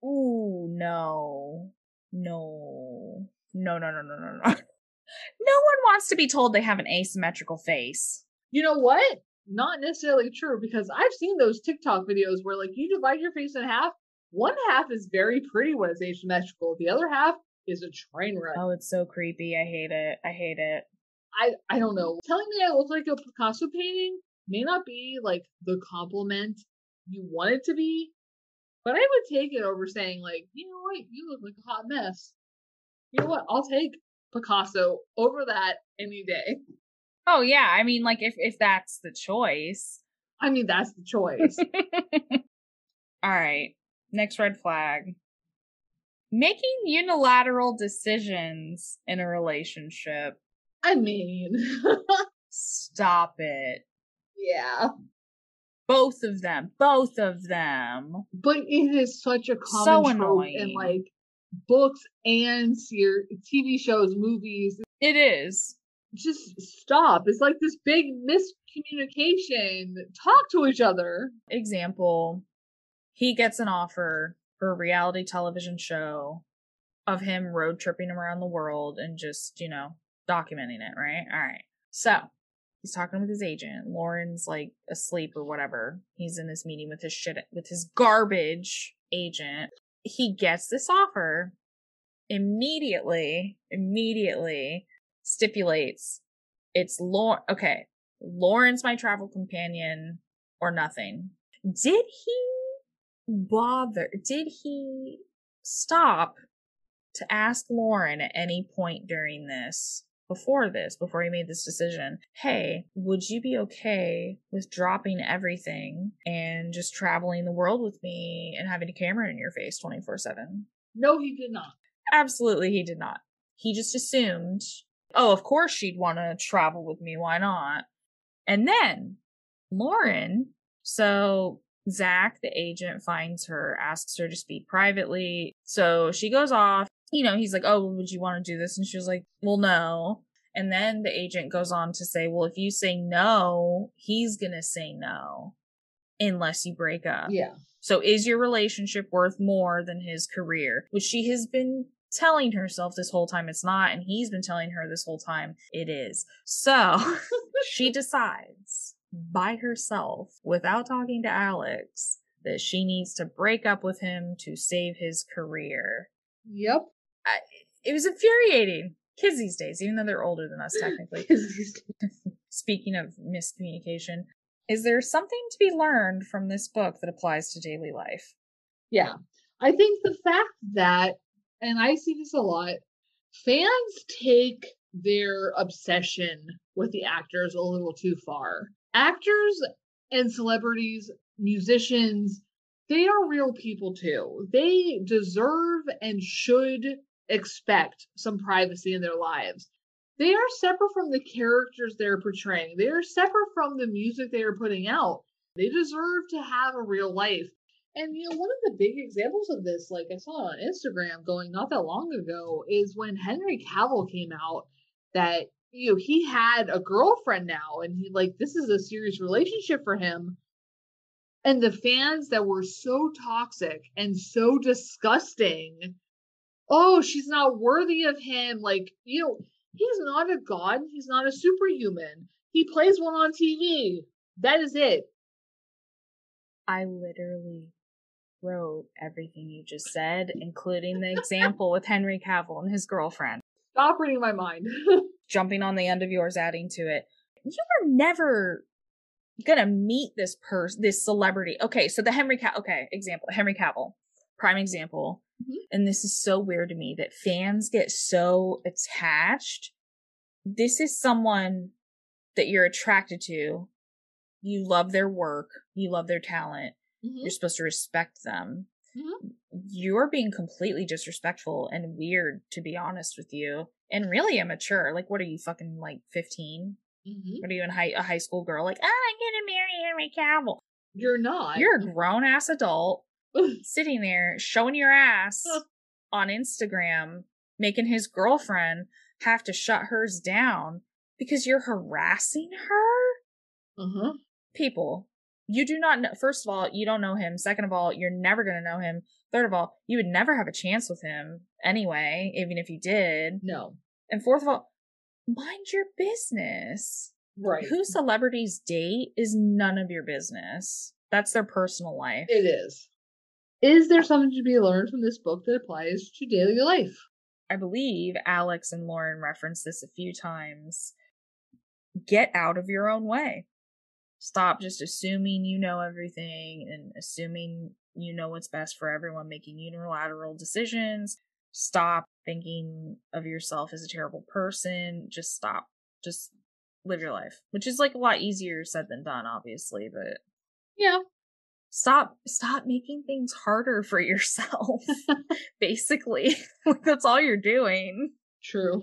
Ooh, no. No. No, no, no, no, no, no. no one wants to be told they have an asymmetrical face. You know what? Not necessarily true because I've seen those TikTok videos where like you divide your face in half, one half is very pretty when it's asymmetrical, the other half is a train wreck. Oh, it's so creepy. I hate it. I hate it. I I don't know. Telling me I look like a Picasso painting may not be like the compliment you want it to be, but I would take it over saying like, you know what, you look like a hot mess. You know what? I'll take Picasso over that any day. Oh yeah, I mean like if if that's the choice. I mean, that's the choice. All right. Next red flag. Making unilateral decisions in a relationship. I mean, Stop it. yeah. Both of them. Both of them. But it is such a common So trope annoying. in like books and ser- TV shows, movies. It is. Just stop. It's like this big miscommunication. Talk to each other. Example. He gets an offer for a reality television show of him road tripping around the world and just, you know, documenting it, right? All right. So he's talking with his agent. Lauren's like asleep or whatever. He's in this meeting with his shit, with his garbage agent. He gets this offer immediately, immediately stipulates it's Lauren. Okay. Lauren's my travel companion or nothing. Did he bother? Did he stop to ask Lauren at any point during this, before this, before he made this decision? Hey, would you be okay with dropping everything and just traveling the world with me and having a camera in your face 24 7? No, he did not. Absolutely, he did not. He just assumed, oh, of course she'd want to travel with me. Why not? And then Lauren, so Zach, the agent, finds her, asks her to speak privately. So she goes off. You know, he's like, oh, would you want to do this? And she was like, well, no. And then the agent goes on to say, well, if you say no, he's going to say no unless you break up. Yeah. So is your relationship worth more than his career? Which she has been telling herself this whole time it's not, and he's been telling her this whole time it is. So she decides by herself, without talking to Alex, that she needs to break up with him to save his career. Yep. It was infuriating. Kids these days, even though they're older than us technically. Speaking of miscommunication, is there something to be learned from this book that applies to daily life? Yeah. I think the fact that, and I see this a lot, fans take their obsession with the actors a little too far. Actors and celebrities, musicians, they are real people too. They deserve and should expect some privacy in their lives. They are separate from the characters they're portraying. They are separate from the music they are putting out. They deserve to have a real life. And you know, one of the big examples of this, like I saw on Instagram going not that long ago, is when Henry Cavill came out that you know he had a girlfriend now and he like this is a serious relationship for him and the fans that were so toxic and so disgusting oh she's not worthy of him like you know he's not a god he's not a superhuman he plays one on tv that is it i literally wrote everything you just said including the example with henry cavill and his girlfriend stop reading my mind jumping on the end of yours, adding to it. You are never gonna meet this person, this celebrity. Okay, so the Henry Cavill, okay, example, Henry Cavill, prime example. Mm-hmm. And this is so weird to me that fans get so attached. This is someone that you're attracted to. You love their work. You love their talent. Mm-hmm. You're supposed to respect them. Mm-hmm. You're being completely disrespectful and weird, to be honest with you and really immature. Like, what are you fucking like 15? Mm-hmm. What are you in high a high school girl? Like, oh, I'm gonna marry Henry Cavill. You're not. You're a grown ass adult sitting there showing your ass on Instagram, making his girlfriend have to shut hers down because you're harassing her. Mm-hmm. People, you do not know. First of all, you don't know him. Second of all, you're never gonna know him. Third of all, you would never have a chance with him anyway, even if you did. No. And fourth of all, mind your business. Right. Who celebrities date is none of your business. That's their personal life. It is. Is there something to be learned from this book that applies to daily life? I believe Alex and Lauren referenced this a few times. Get out of your own way. Stop just assuming you know everything and assuming you know what's best for everyone, making unilateral decisions. Stop thinking of yourself as a terrible person. Just stop. Just live your life, which is like a lot easier said than done, obviously, but yeah. Stop stop making things harder for yourself. Basically. That's all you're doing. True.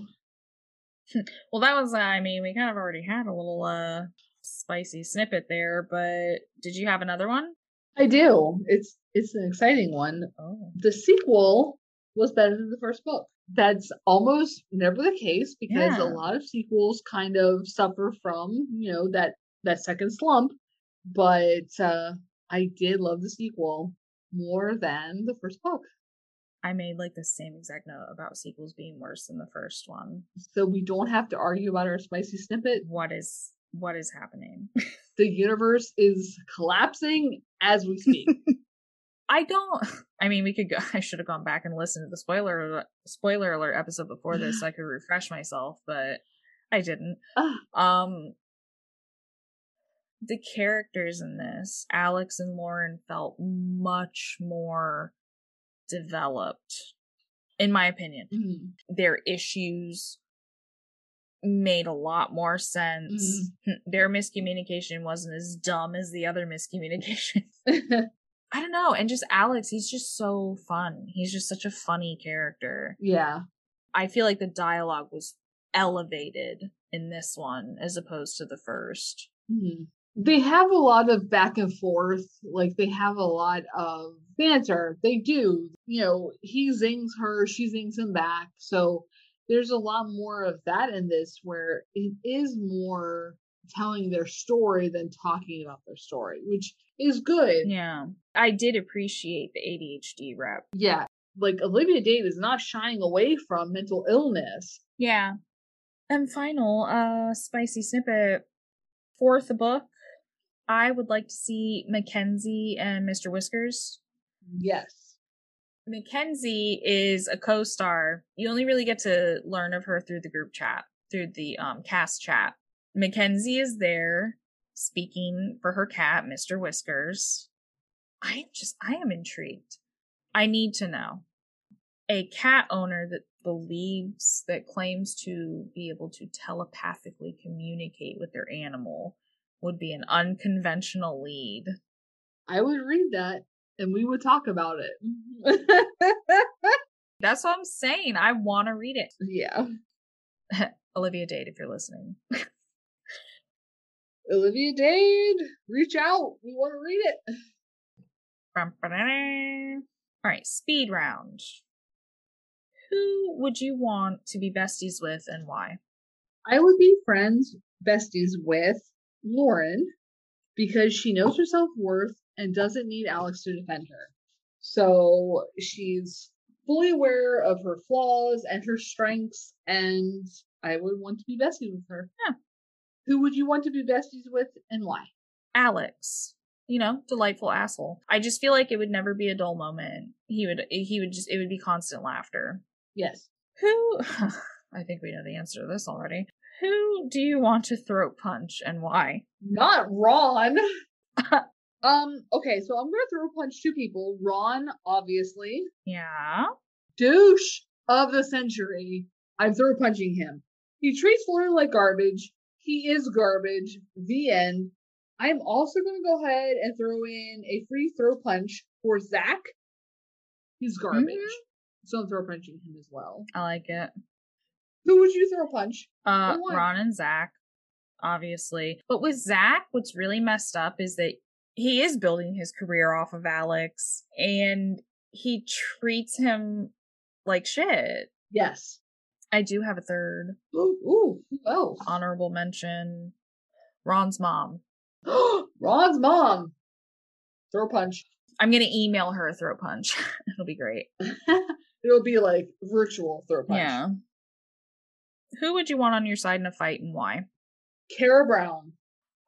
well, that was I mean, we kind of already had a little uh spicy snippet there, but did you have another one? I do. It's it's an exciting one. Oh. The sequel was better than the first book. That's almost never the case because yeah. a lot of sequels kind of suffer from, you know, that that second slump. But uh I did love the sequel more than the first book. I made like the same exact note about sequels being worse than the first one. So we don't have to argue about our spicy snippet. What is what is happening? the universe is collapsing as we speak. I don't. I mean, we could go. I should have gone back and listened to the spoiler spoiler alert episode before this, so I could refresh myself, but I didn't. Um, the characters in this, Alex and Lauren, felt much more developed, in my opinion. Mm-hmm. Their issues made a lot more sense. Mm-hmm. Their miscommunication wasn't as dumb as the other miscommunication. I don't know. And just Alex, he's just so fun. He's just such a funny character. Yeah. I feel like the dialogue was elevated in this one as opposed to the 1st mm-hmm. They have a lot of back and forth. Like they have a lot of banter. They do. You know, he zings her, she zings him back. So there's a lot more of that in this where it is more telling their story than talking about their story, which is good. Yeah. I did appreciate the ADHD rep. Yeah. Like Olivia Dade is not shying away from mental illness. Yeah. And final, uh, spicy snippet. Fourth book, I would like to see Mackenzie and Mr. Whiskers. Yes. Mackenzie is a co-star. You only really get to learn of her through the group chat, through the um, cast chat. Mackenzie is there speaking for her cat, Mr. Whiskers. I am just, I am intrigued. I need to know. A cat owner that believes that claims to be able to telepathically communicate with their animal would be an unconventional lead. I would read that and we would talk about it. That's what I'm saying. I want to read it. yeah. Olivia Dade, if you're listening. Olivia Dade, reach out. We want to read it. All right, speed round. Who would you want to be besties with and why? I would be friends, besties with Lauren because she knows her self worth and doesn't need Alex to defend her. So she's fully aware of her flaws and her strengths, and I would want to be besties with her. Yeah. Who would you want to be besties with and why? Alex. You know, delightful asshole. I just feel like it would never be a dull moment. He would he would just it would be constant laughter. Yes. Who I think we know the answer to this already. Who do you want to throat punch and why? Not Ron. um, okay, so I'm gonna throw punch two people. Ron, obviously. Yeah. Douche of the century. I'm throw punching him. He treats Lauren like garbage. He is garbage. The end. I'm also gonna go ahead and throw in a free throw punch for Zach. He's garbage. Mhm. So I'm throw punching him as well. I like it. Who would you throw a punch? Uh, Ron and Zach, obviously. But with Zach, what's really messed up is that he is building his career off of Alex and he treats him like shit. Yes. I do have a third Ooh, ooh, else? honorable mention Ron's mom. Ron's mom. Throw punch. I'm going to email her a throat punch. It'll be great. It'll be like virtual throw punch. Yeah. Who would you want on your side in a fight and why? Carah Brown.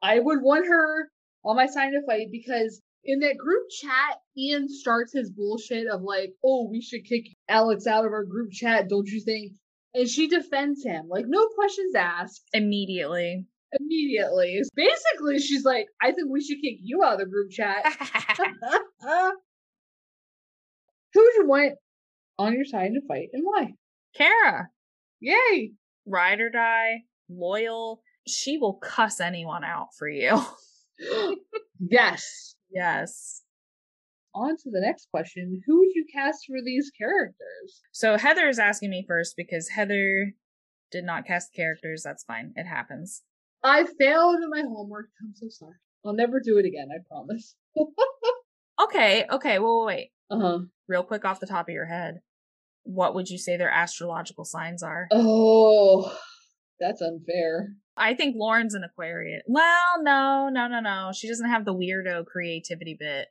I would want her on my side to fight because in that group chat, Ian starts his bullshit of like, oh, we should kick Alex out of our group chat, don't you think? And she defends him, like, no questions asked Immediately. immediately. Basically, she's like, I think we should kick you out of the group chat. Who would you want on your side to fight and why? Carah, Yay! Ride or die, loyal. She will cuss anyone out for you. yes. yes. On to the next question. Who would you cast for these characters? So Heather is asking me first because Heather did not cast characters. That's fine. It happens. I failed in my homework. I'm so sorry. I'll never do it again, I promise. Okay, okay, well, wait. uh huh. Real quick off the top of your head. What would you say their astrological signs are? Oh, that's unfair. I think Lauren's an Aquarius. Well, no, no, no, no. She doesn't have the weirdo creativity bit.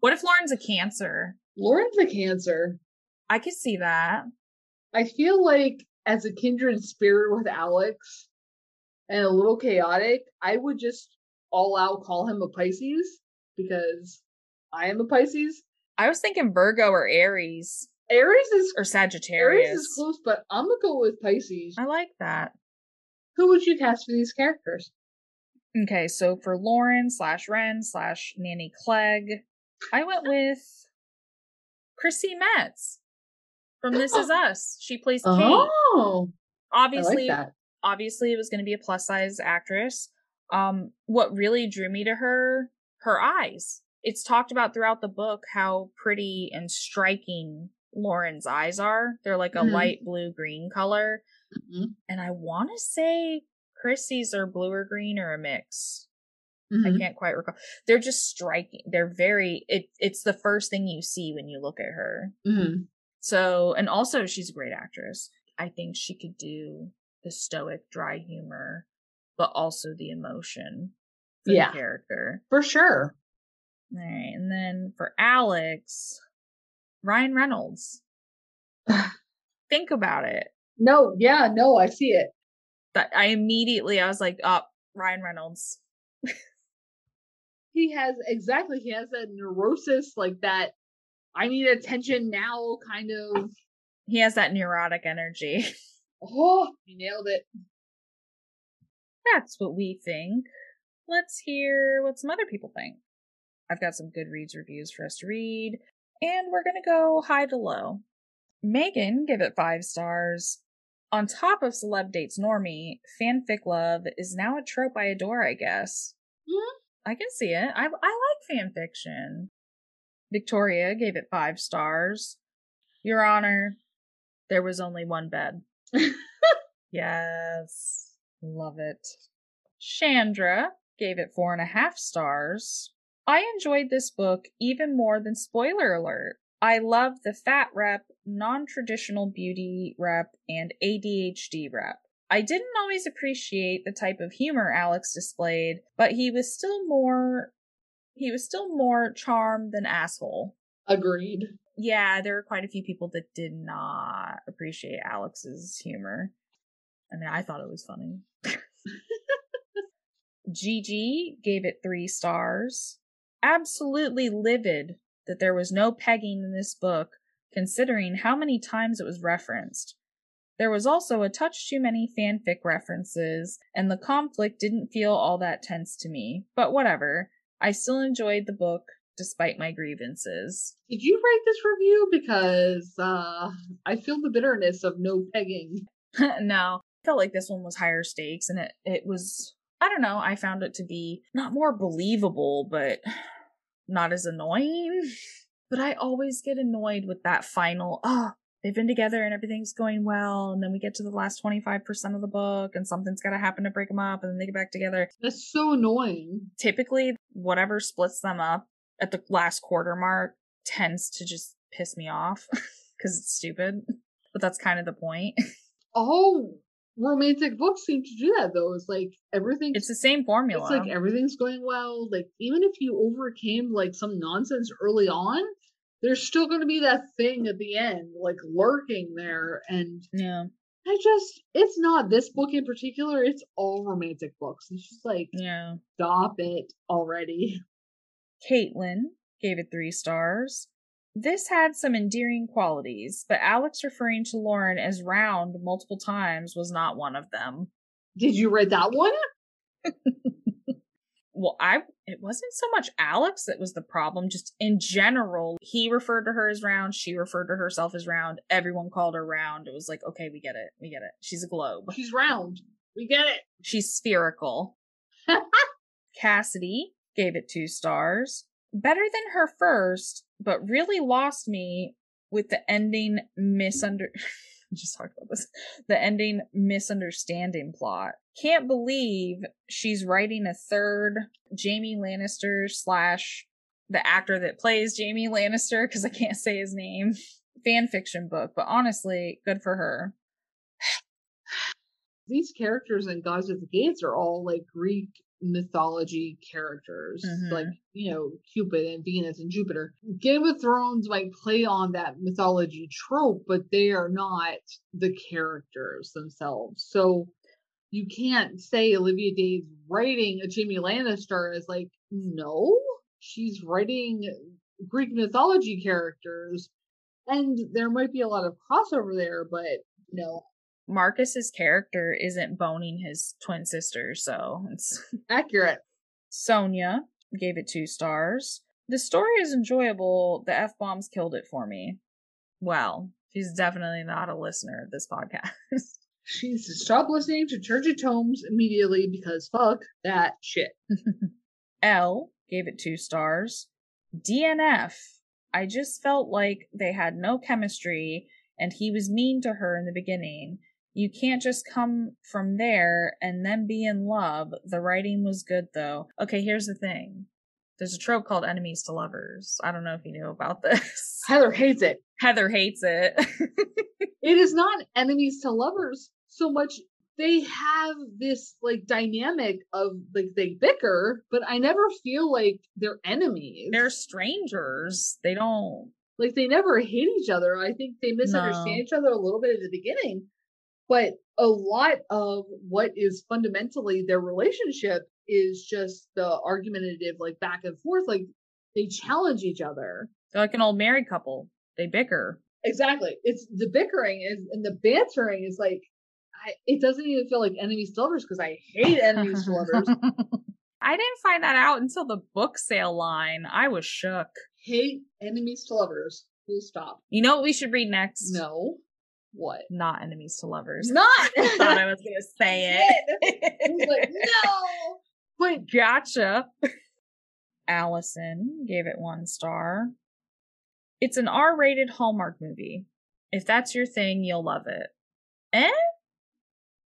What if Lauren's a Cancer? Lauren's a Cancer. I could see that. I feel like as a kindred spirit with Alex and a little chaotic, I would just all out call him a Pisces because I am a Pisces. I was thinking Virgo or Aries Aries is or Aries Sagittarius. is close, but I'm gonna go with Pisces. I like that. Who would you cast for these characters? Okay, so for Lauren slash Ren slash Nanny Clegg, I went with Chrissy Metz from This Is Us. She plays Kate. Oh, I Obviously, like that. obviously, it was going to be a plus size actress. Um, what really drew me to her, her eyes. It's talked about throughout the book how pretty and striking Lauren's eyes are. They're like a Mhm. light blue green color. Mhm. And I want to say Chrissy's are blue or green or a mix. I Mhm. can't quite recall. They're just striking. They're very it it's the first thing you see when you look at her. Mhm. So, and also she's a great actress. I think she could do the stoic dry humor, but also the emotion for Yeah. the character. For sure. All right, and then for Alex, Ryan Reynolds. Think about it. No, yeah, no, I see it. That I immediately I was like, "Up, Ryan Reynolds." He has exactly. He has that neurosis, like that. I need attention now, kind of. He has that neurotic energy. Oh, you nailed it. That's what we think. Let's hear what some other people think. I've got some Goodreads reviews for us to read, and we're gonna go high to low. Megan gave it five stars. On top of celeb dates normie, fanfic love is now a trope I adore, I guess. Mhm. I can see it. I, I like fanfiction. Victoria gave it five stars. Your Honor, there was only one bed. yes. Love it. Chandra gave it four and a half stars. I enjoyed this book even more than spoiler alert. I love the fat rep, non traditional beauty rep, and ADHD rep. I didn't always appreciate the type of humor Alex displayed, but he was still more he was still more charm than asshole. Agreed. Yeah, there were quite a few people that did not appreciate Alex's humor. I mean, I thought it was funny. Gigi gave it three stars. Absolutely livid that there was no pegging in this book, considering how many times it was referenced. There was also a touch too many fanfic references, and the conflict didn't feel all that tense to me. But whatever. I still enjoyed the book despite my grievances. Did you write this review? Because uh, I feel the bitterness of no pegging. no, I felt like this one was higher stakes, and it it was. I don't know. I found it to be not more believable, but not as annoying. But I always get annoyed with that final. Oh, they've been together and everything's going well, and then we get to the last twenty five percent of the book, and something's got to happen to break them up, and then they get back together. That's so annoying. Typically, whatever splits them up at the last quarter mark tends to just piss me off because it's stupid. But that's kind of the point. All romantic books seem to do that though. It's like everything It's the same formula. It's like everything's going well. Like even if you overcame like some nonsense early on, there's still going to be that thing at the end, like lurking there. And yeah, I just, it's not this book in particular. It's all romantic books. It's just like, yeah. stop it already. Caitlin gave it three stars. This had some endearing qualities, but Alex referring to Lauren as round multiple times was not one of them. Did you read that one? Well, I it wasn't so much Alex that was the problem, just in general. He referred to her as round, she referred to herself as round, everyone called her round. It was like, okay, we get it. We get it. She's a globe. She's round. We get it. She's spherical. Cassidy gave it two stars. Better than her first, but really lost me with the ending misunder. just talked about this. The ending misunderstanding plot. Can't believe she's writing a third Jamie Lannister slash the actor that plays Jamie Lannister because I can't say his name fan fiction book. But honestly, good for her. These characters in Gods of the Gates are all like Greek mythology characters, Mhm. like, you know, Cupid and Venus and Jupiter. Game of Thrones might play on that mythology trope, but they are not the characters themselves. So you can't say Olivia Dade's writing a Jamie Lannister as like, no, she's writing Greek mythology characters. And there might be a lot of crossover there, but no, Marcus's character isn't boning his twin sister, so it's accurate. Sonia gave it two stars. The story is enjoyable. The F bombs killed it for me. Well, she's definitely not a listener of this podcast. She needs to stop listening to Turgid Tomes immediately because fuck that shit. L gave it two stars. DNF. I just felt like they had no chemistry and he was mean to her in the beginning. You can't just come from there and then be in love. The writing was good though. Okay, here's the thing. There's a trope called enemies to lovers. I don't know if you knew about this. Heather hates it. Heather hates it. It is not enemies to lovers so much. They have this like dynamic of like they bicker, but I never feel like they're enemies. They're strangers. They don't. like they never hate each other. I think they misunderstand No. each other a little bit at the beginning, but a lot of what is fundamentally their relationship is just the argumentative, like back and forth. Like they challenge each other. They're like an old married couple. They bicker. Exactly. It's the bickering is and the bantering is like, I, it doesn't even feel like enemies to lovers because I hate enemies to lovers. I didn't find that out until the book sale line. I was shook. Hate enemies to lovers. Full stop. You know what we should read next? No. What? Not enemies to lovers. Not. I thought I was gonna say it. I was like, no. But Gotcha. Allison gave it one star. It's an R rated Hallmark movie. If that's your thing, you'll love it. Eh?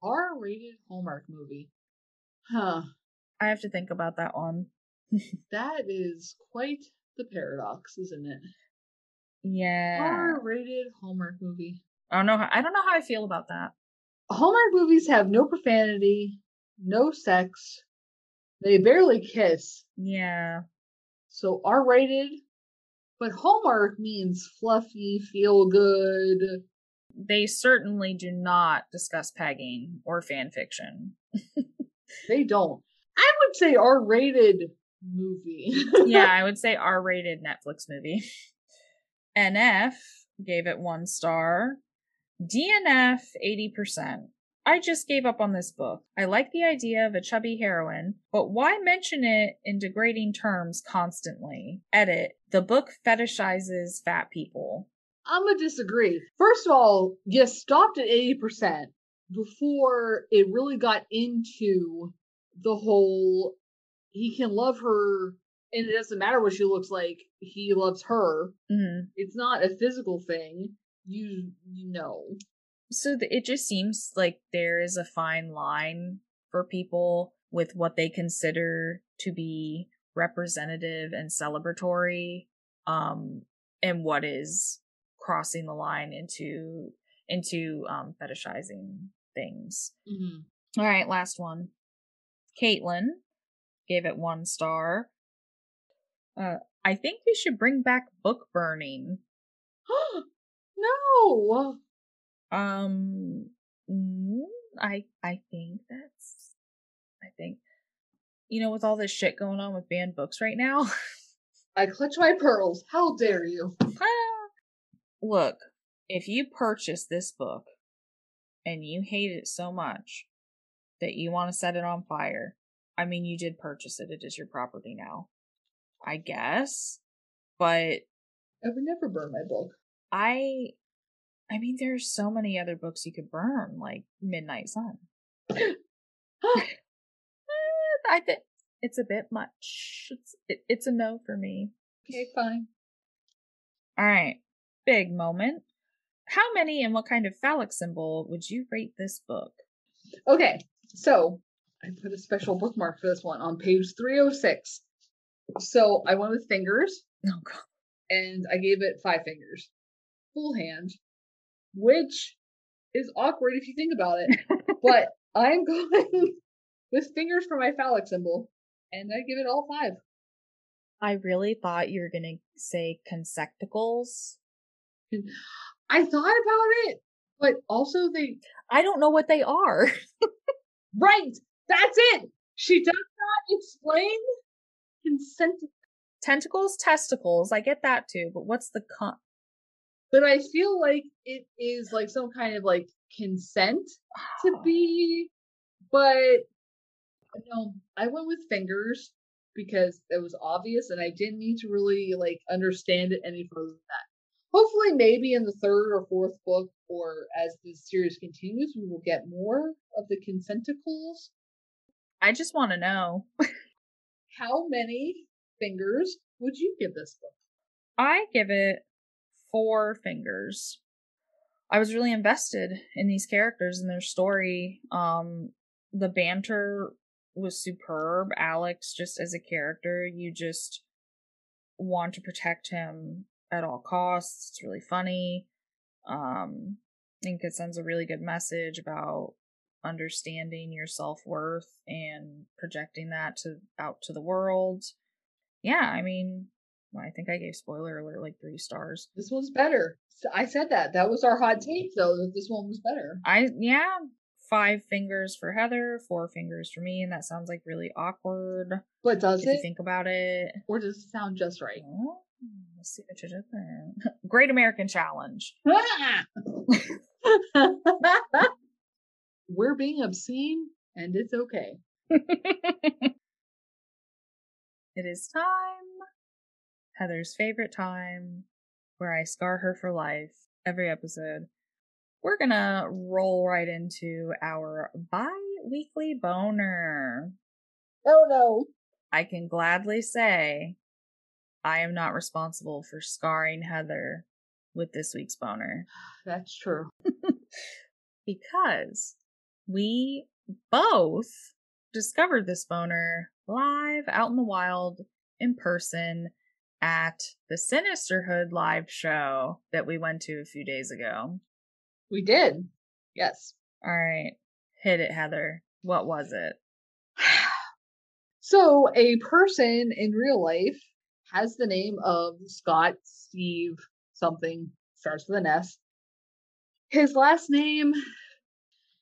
R-rated Hallmark movie. Huh. I have to think about that one. That is quite the paradox, isn't it? Yeah. R-rated Hallmark movie. I don't know how, I don't know how I feel about that. Hallmark movies have no profanity, no sex. They barely kiss. Yeah. So R-rated, but Hallmark means fluffy, feel good. They certainly do not discuss pegging or fan fiction. They don't. I would say R-rated movie. yeah, I would say R rated Netflix movie. NF gave it one star. DNF 80%. I just gave up on this book. I like the idea of a chubby heroine, but why mention it in degrading terms constantly? Edit. The book fetishizes fat people. I'm gonna disagree. First of all, you stopped at 80% before it really got into the whole he can love her and it doesn't matter what she looks like, he loves her. Mhm. It's not a physical thing. You you know. So th- it just seems like there is a fine line for people with what they consider to be representative and celebratory, um, and what is crossing the line into into um, fetishizing things. Mhm. All right, last one. Caitlin gave it one star. Uh, I think we should bring back book burning. no. Um, mm, I I think that's. I think, you know, with all this shit going on with banned books right now. I clutch my pearls. How dare you? Look, if you purchase this book and you hate it so much that you want to set it on fire, I mean, you did purchase it. It is your property now. I guess. But I would never burn my book. I I mean there's so many other books you could burn, like Midnight Sun. I think it's a bit much. It's it, it's a no for me. Okay, fine. All right. Big moment. How many and what kind of phallic symbol would you rate this book? Okay, so I put a special bookmark for this one on page 306. So I went with fingers Oh god. and I gave it five fingers. Full hand, which is awkward if you think about it. but I'm going with fingers for my phallic symbol and I give it all five. I really thought you were gonna say consecticles. I thought about it, but also they. I don't know what they are. Right! That's it! She does not explain consent Tentacles, testicles. I get that too, but what's the con? But I feel like it is like some kind of like consent to ah. be, but no, I went with fingers because it was obvious and I didn't need to really like understand it any further than that. Hopefully, maybe in the third or fourth book, or as the series continues, we will get more of the consenticles. I just want to know. How many fingers would you give this book? I give it four fingers. I was really invested in these characters and their story. Um, the banter was superb. Alex, just as a character, you just want to protect him at all costs. It's really funny. Um, I think it sends a really good message about understanding your self worth and projecting that to out to the world. Yeah, I mean, I think I gave spoiler alert like three stars. This one's better. I said that. That was our hot take, though, that this one was better. I yeah, five fingers for Heather, four fingers for me, and that sounds like really awkward But does if you it? think about it. Or does it sound just right? Oh, let's see what you did there. Great American Challenge. We're being obscene, and it's okay. it is time. Heather's favorite time. where I scar her for life every episode, we're gonna roll right into our bi weekly boner. Oh no. I can gladly say I am not responsible for scarring Heather with this week's boner. That's true. because we both discovered this boner live out in the wild in person at the Sinisterhood live show that we went to a few days ago. We did. Yes. All right. Hit it, Heather. What was it? So, a person in real life has the name of Scott Steve something, starts with an S. His last name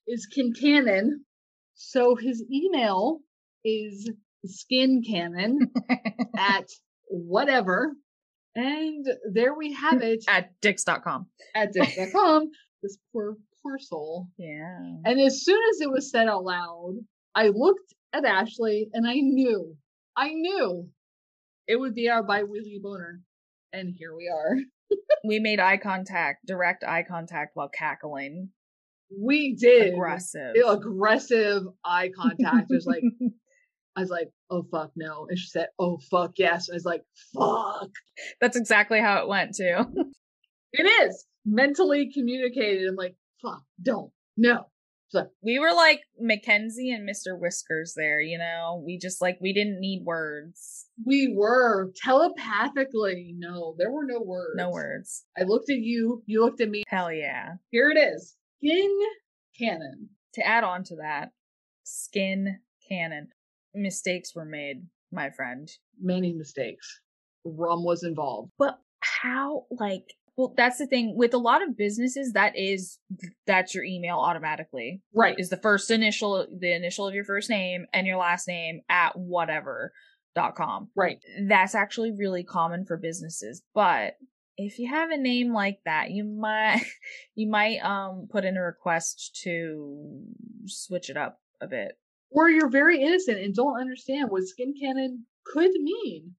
is Kincannon. So, his email is skincannon at whatever. And there we have it At dix.com. at Dick.com. This poor, poor soul. Yeah. And as soon as it was said out loud, I looked at Ashley and I knew, I knew it would be our bi-weekly boner. And here we are. We made eye contact, direct eye contact while cackling. We did. Aggressive. Aggressive eye contact. It was like, I was like, oh fuck no. And she said, oh fuck yes. I was like, fuck. That's exactly how it went too. It is mentally communicated. I'm like, fuck, don't, no. so, we were like Mackenzie and Mr. Whiskers there, you know? We just like we didn't need words. We were telepathically. No, there were no words. No words. I looked at you. You looked at me. Hell yeah. Here it is. Skin cannon. To add on to that, skin cannon. Mistakes were made, my friend. Many mistakes. Rum was involved. But how like well that's the thing with a lot of businesses that is that's your email automatically Right. is the first initial the initial of your first name and your last name at whatever dot com right. that's actually really common for businesses but if you have a name like that you might you might um put in a request to switch it up a bit Or you're very innocent and don't understand what skin cannon could mean.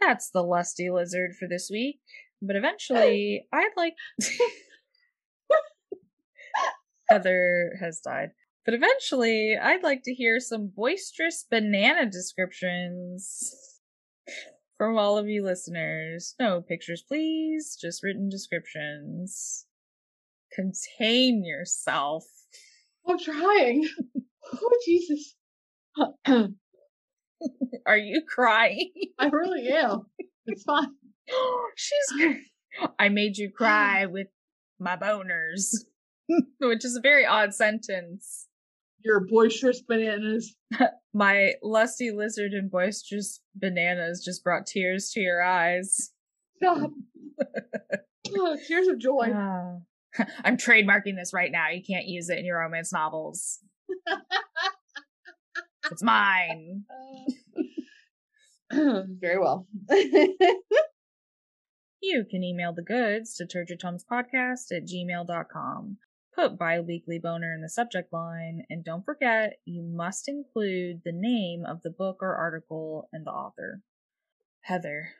that's the lusty lizard for this week but eventually i'd like heather has died but eventually i'd like to hear some boisterous banana descriptions from all of you listeners no pictures please just written descriptions contain yourself I'm trying. Oh Jesus. Are you crying I really am. It's fine. She's. I made you cry with my boners, which is a very odd sentence. Your boisterous bananas. My lusty lizard and boisterous bananas just brought tears to your eyes. Stop. oh, tears of joy. Ah. I'm trademarking this right now. You can't use it in your romance novels. It's mine. Uh, very well. You can email the goods to turgidtomespodcast at gmail.com. Put bi-weekly boner in the subject line, and don't forget, you must include the name of the book or article and the author. Heather,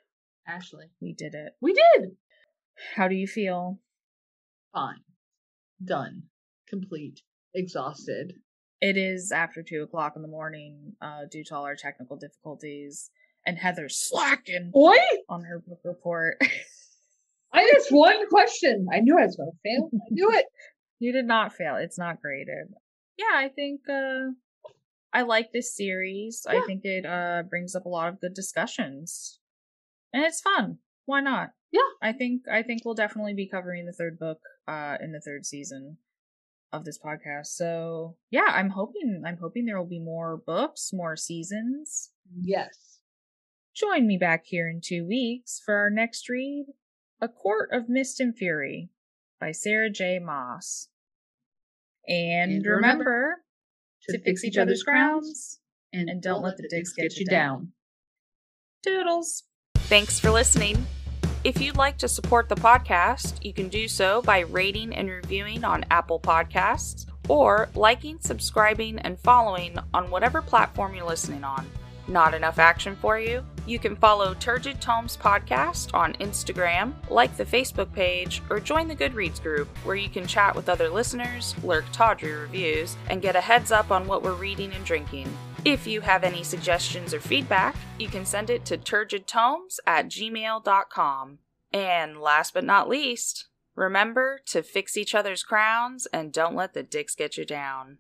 Ashley. we did it. We did. How do you feel? Fine. Done. Complete. Exhausted. It is after two o'clock in the morning, uh, due to all our technical difficulties, and Heather's slacking Boy, on her book report. I just one question. I knew I was going to fail. I knew it. You did not fail. It's not graded. Yeah, I think uh I like this series. I think it uh brings up a lot of good discussions. And it's fun. Why not? Yeah. I think I think we'll definitely be covering the third book uh in the third season of this podcast. So, yeah, I'm hoping I'm hoping there will be more books, more seasons. Yes. Join me back here in 2 weeks for our next read, A Court of Mist and Fury by Sarah J. Maas. And, And remember, remember, to fix each other's crowns and and don't let the dicks get you down. Doodles. Thanks for listening. If you'd like to support the podcast, you can do so by rating and reviewing on Apple Podcasts or liking, subscribing, and following on whatever platform you're listening on. Not enough action for you? You can follow Turgid Tomes Podcast on Instagram, like the Facebook page, or join the Goodreads group where you can chat with other listeners, lurk tawdry reviews, and get a heads up on what we're reading and drinking. If you have any suggestions or feedback, you can send it to turgidtomes at gmail.com. And last but not least, remember to fix each other's crowns and don't let the dicks get you down.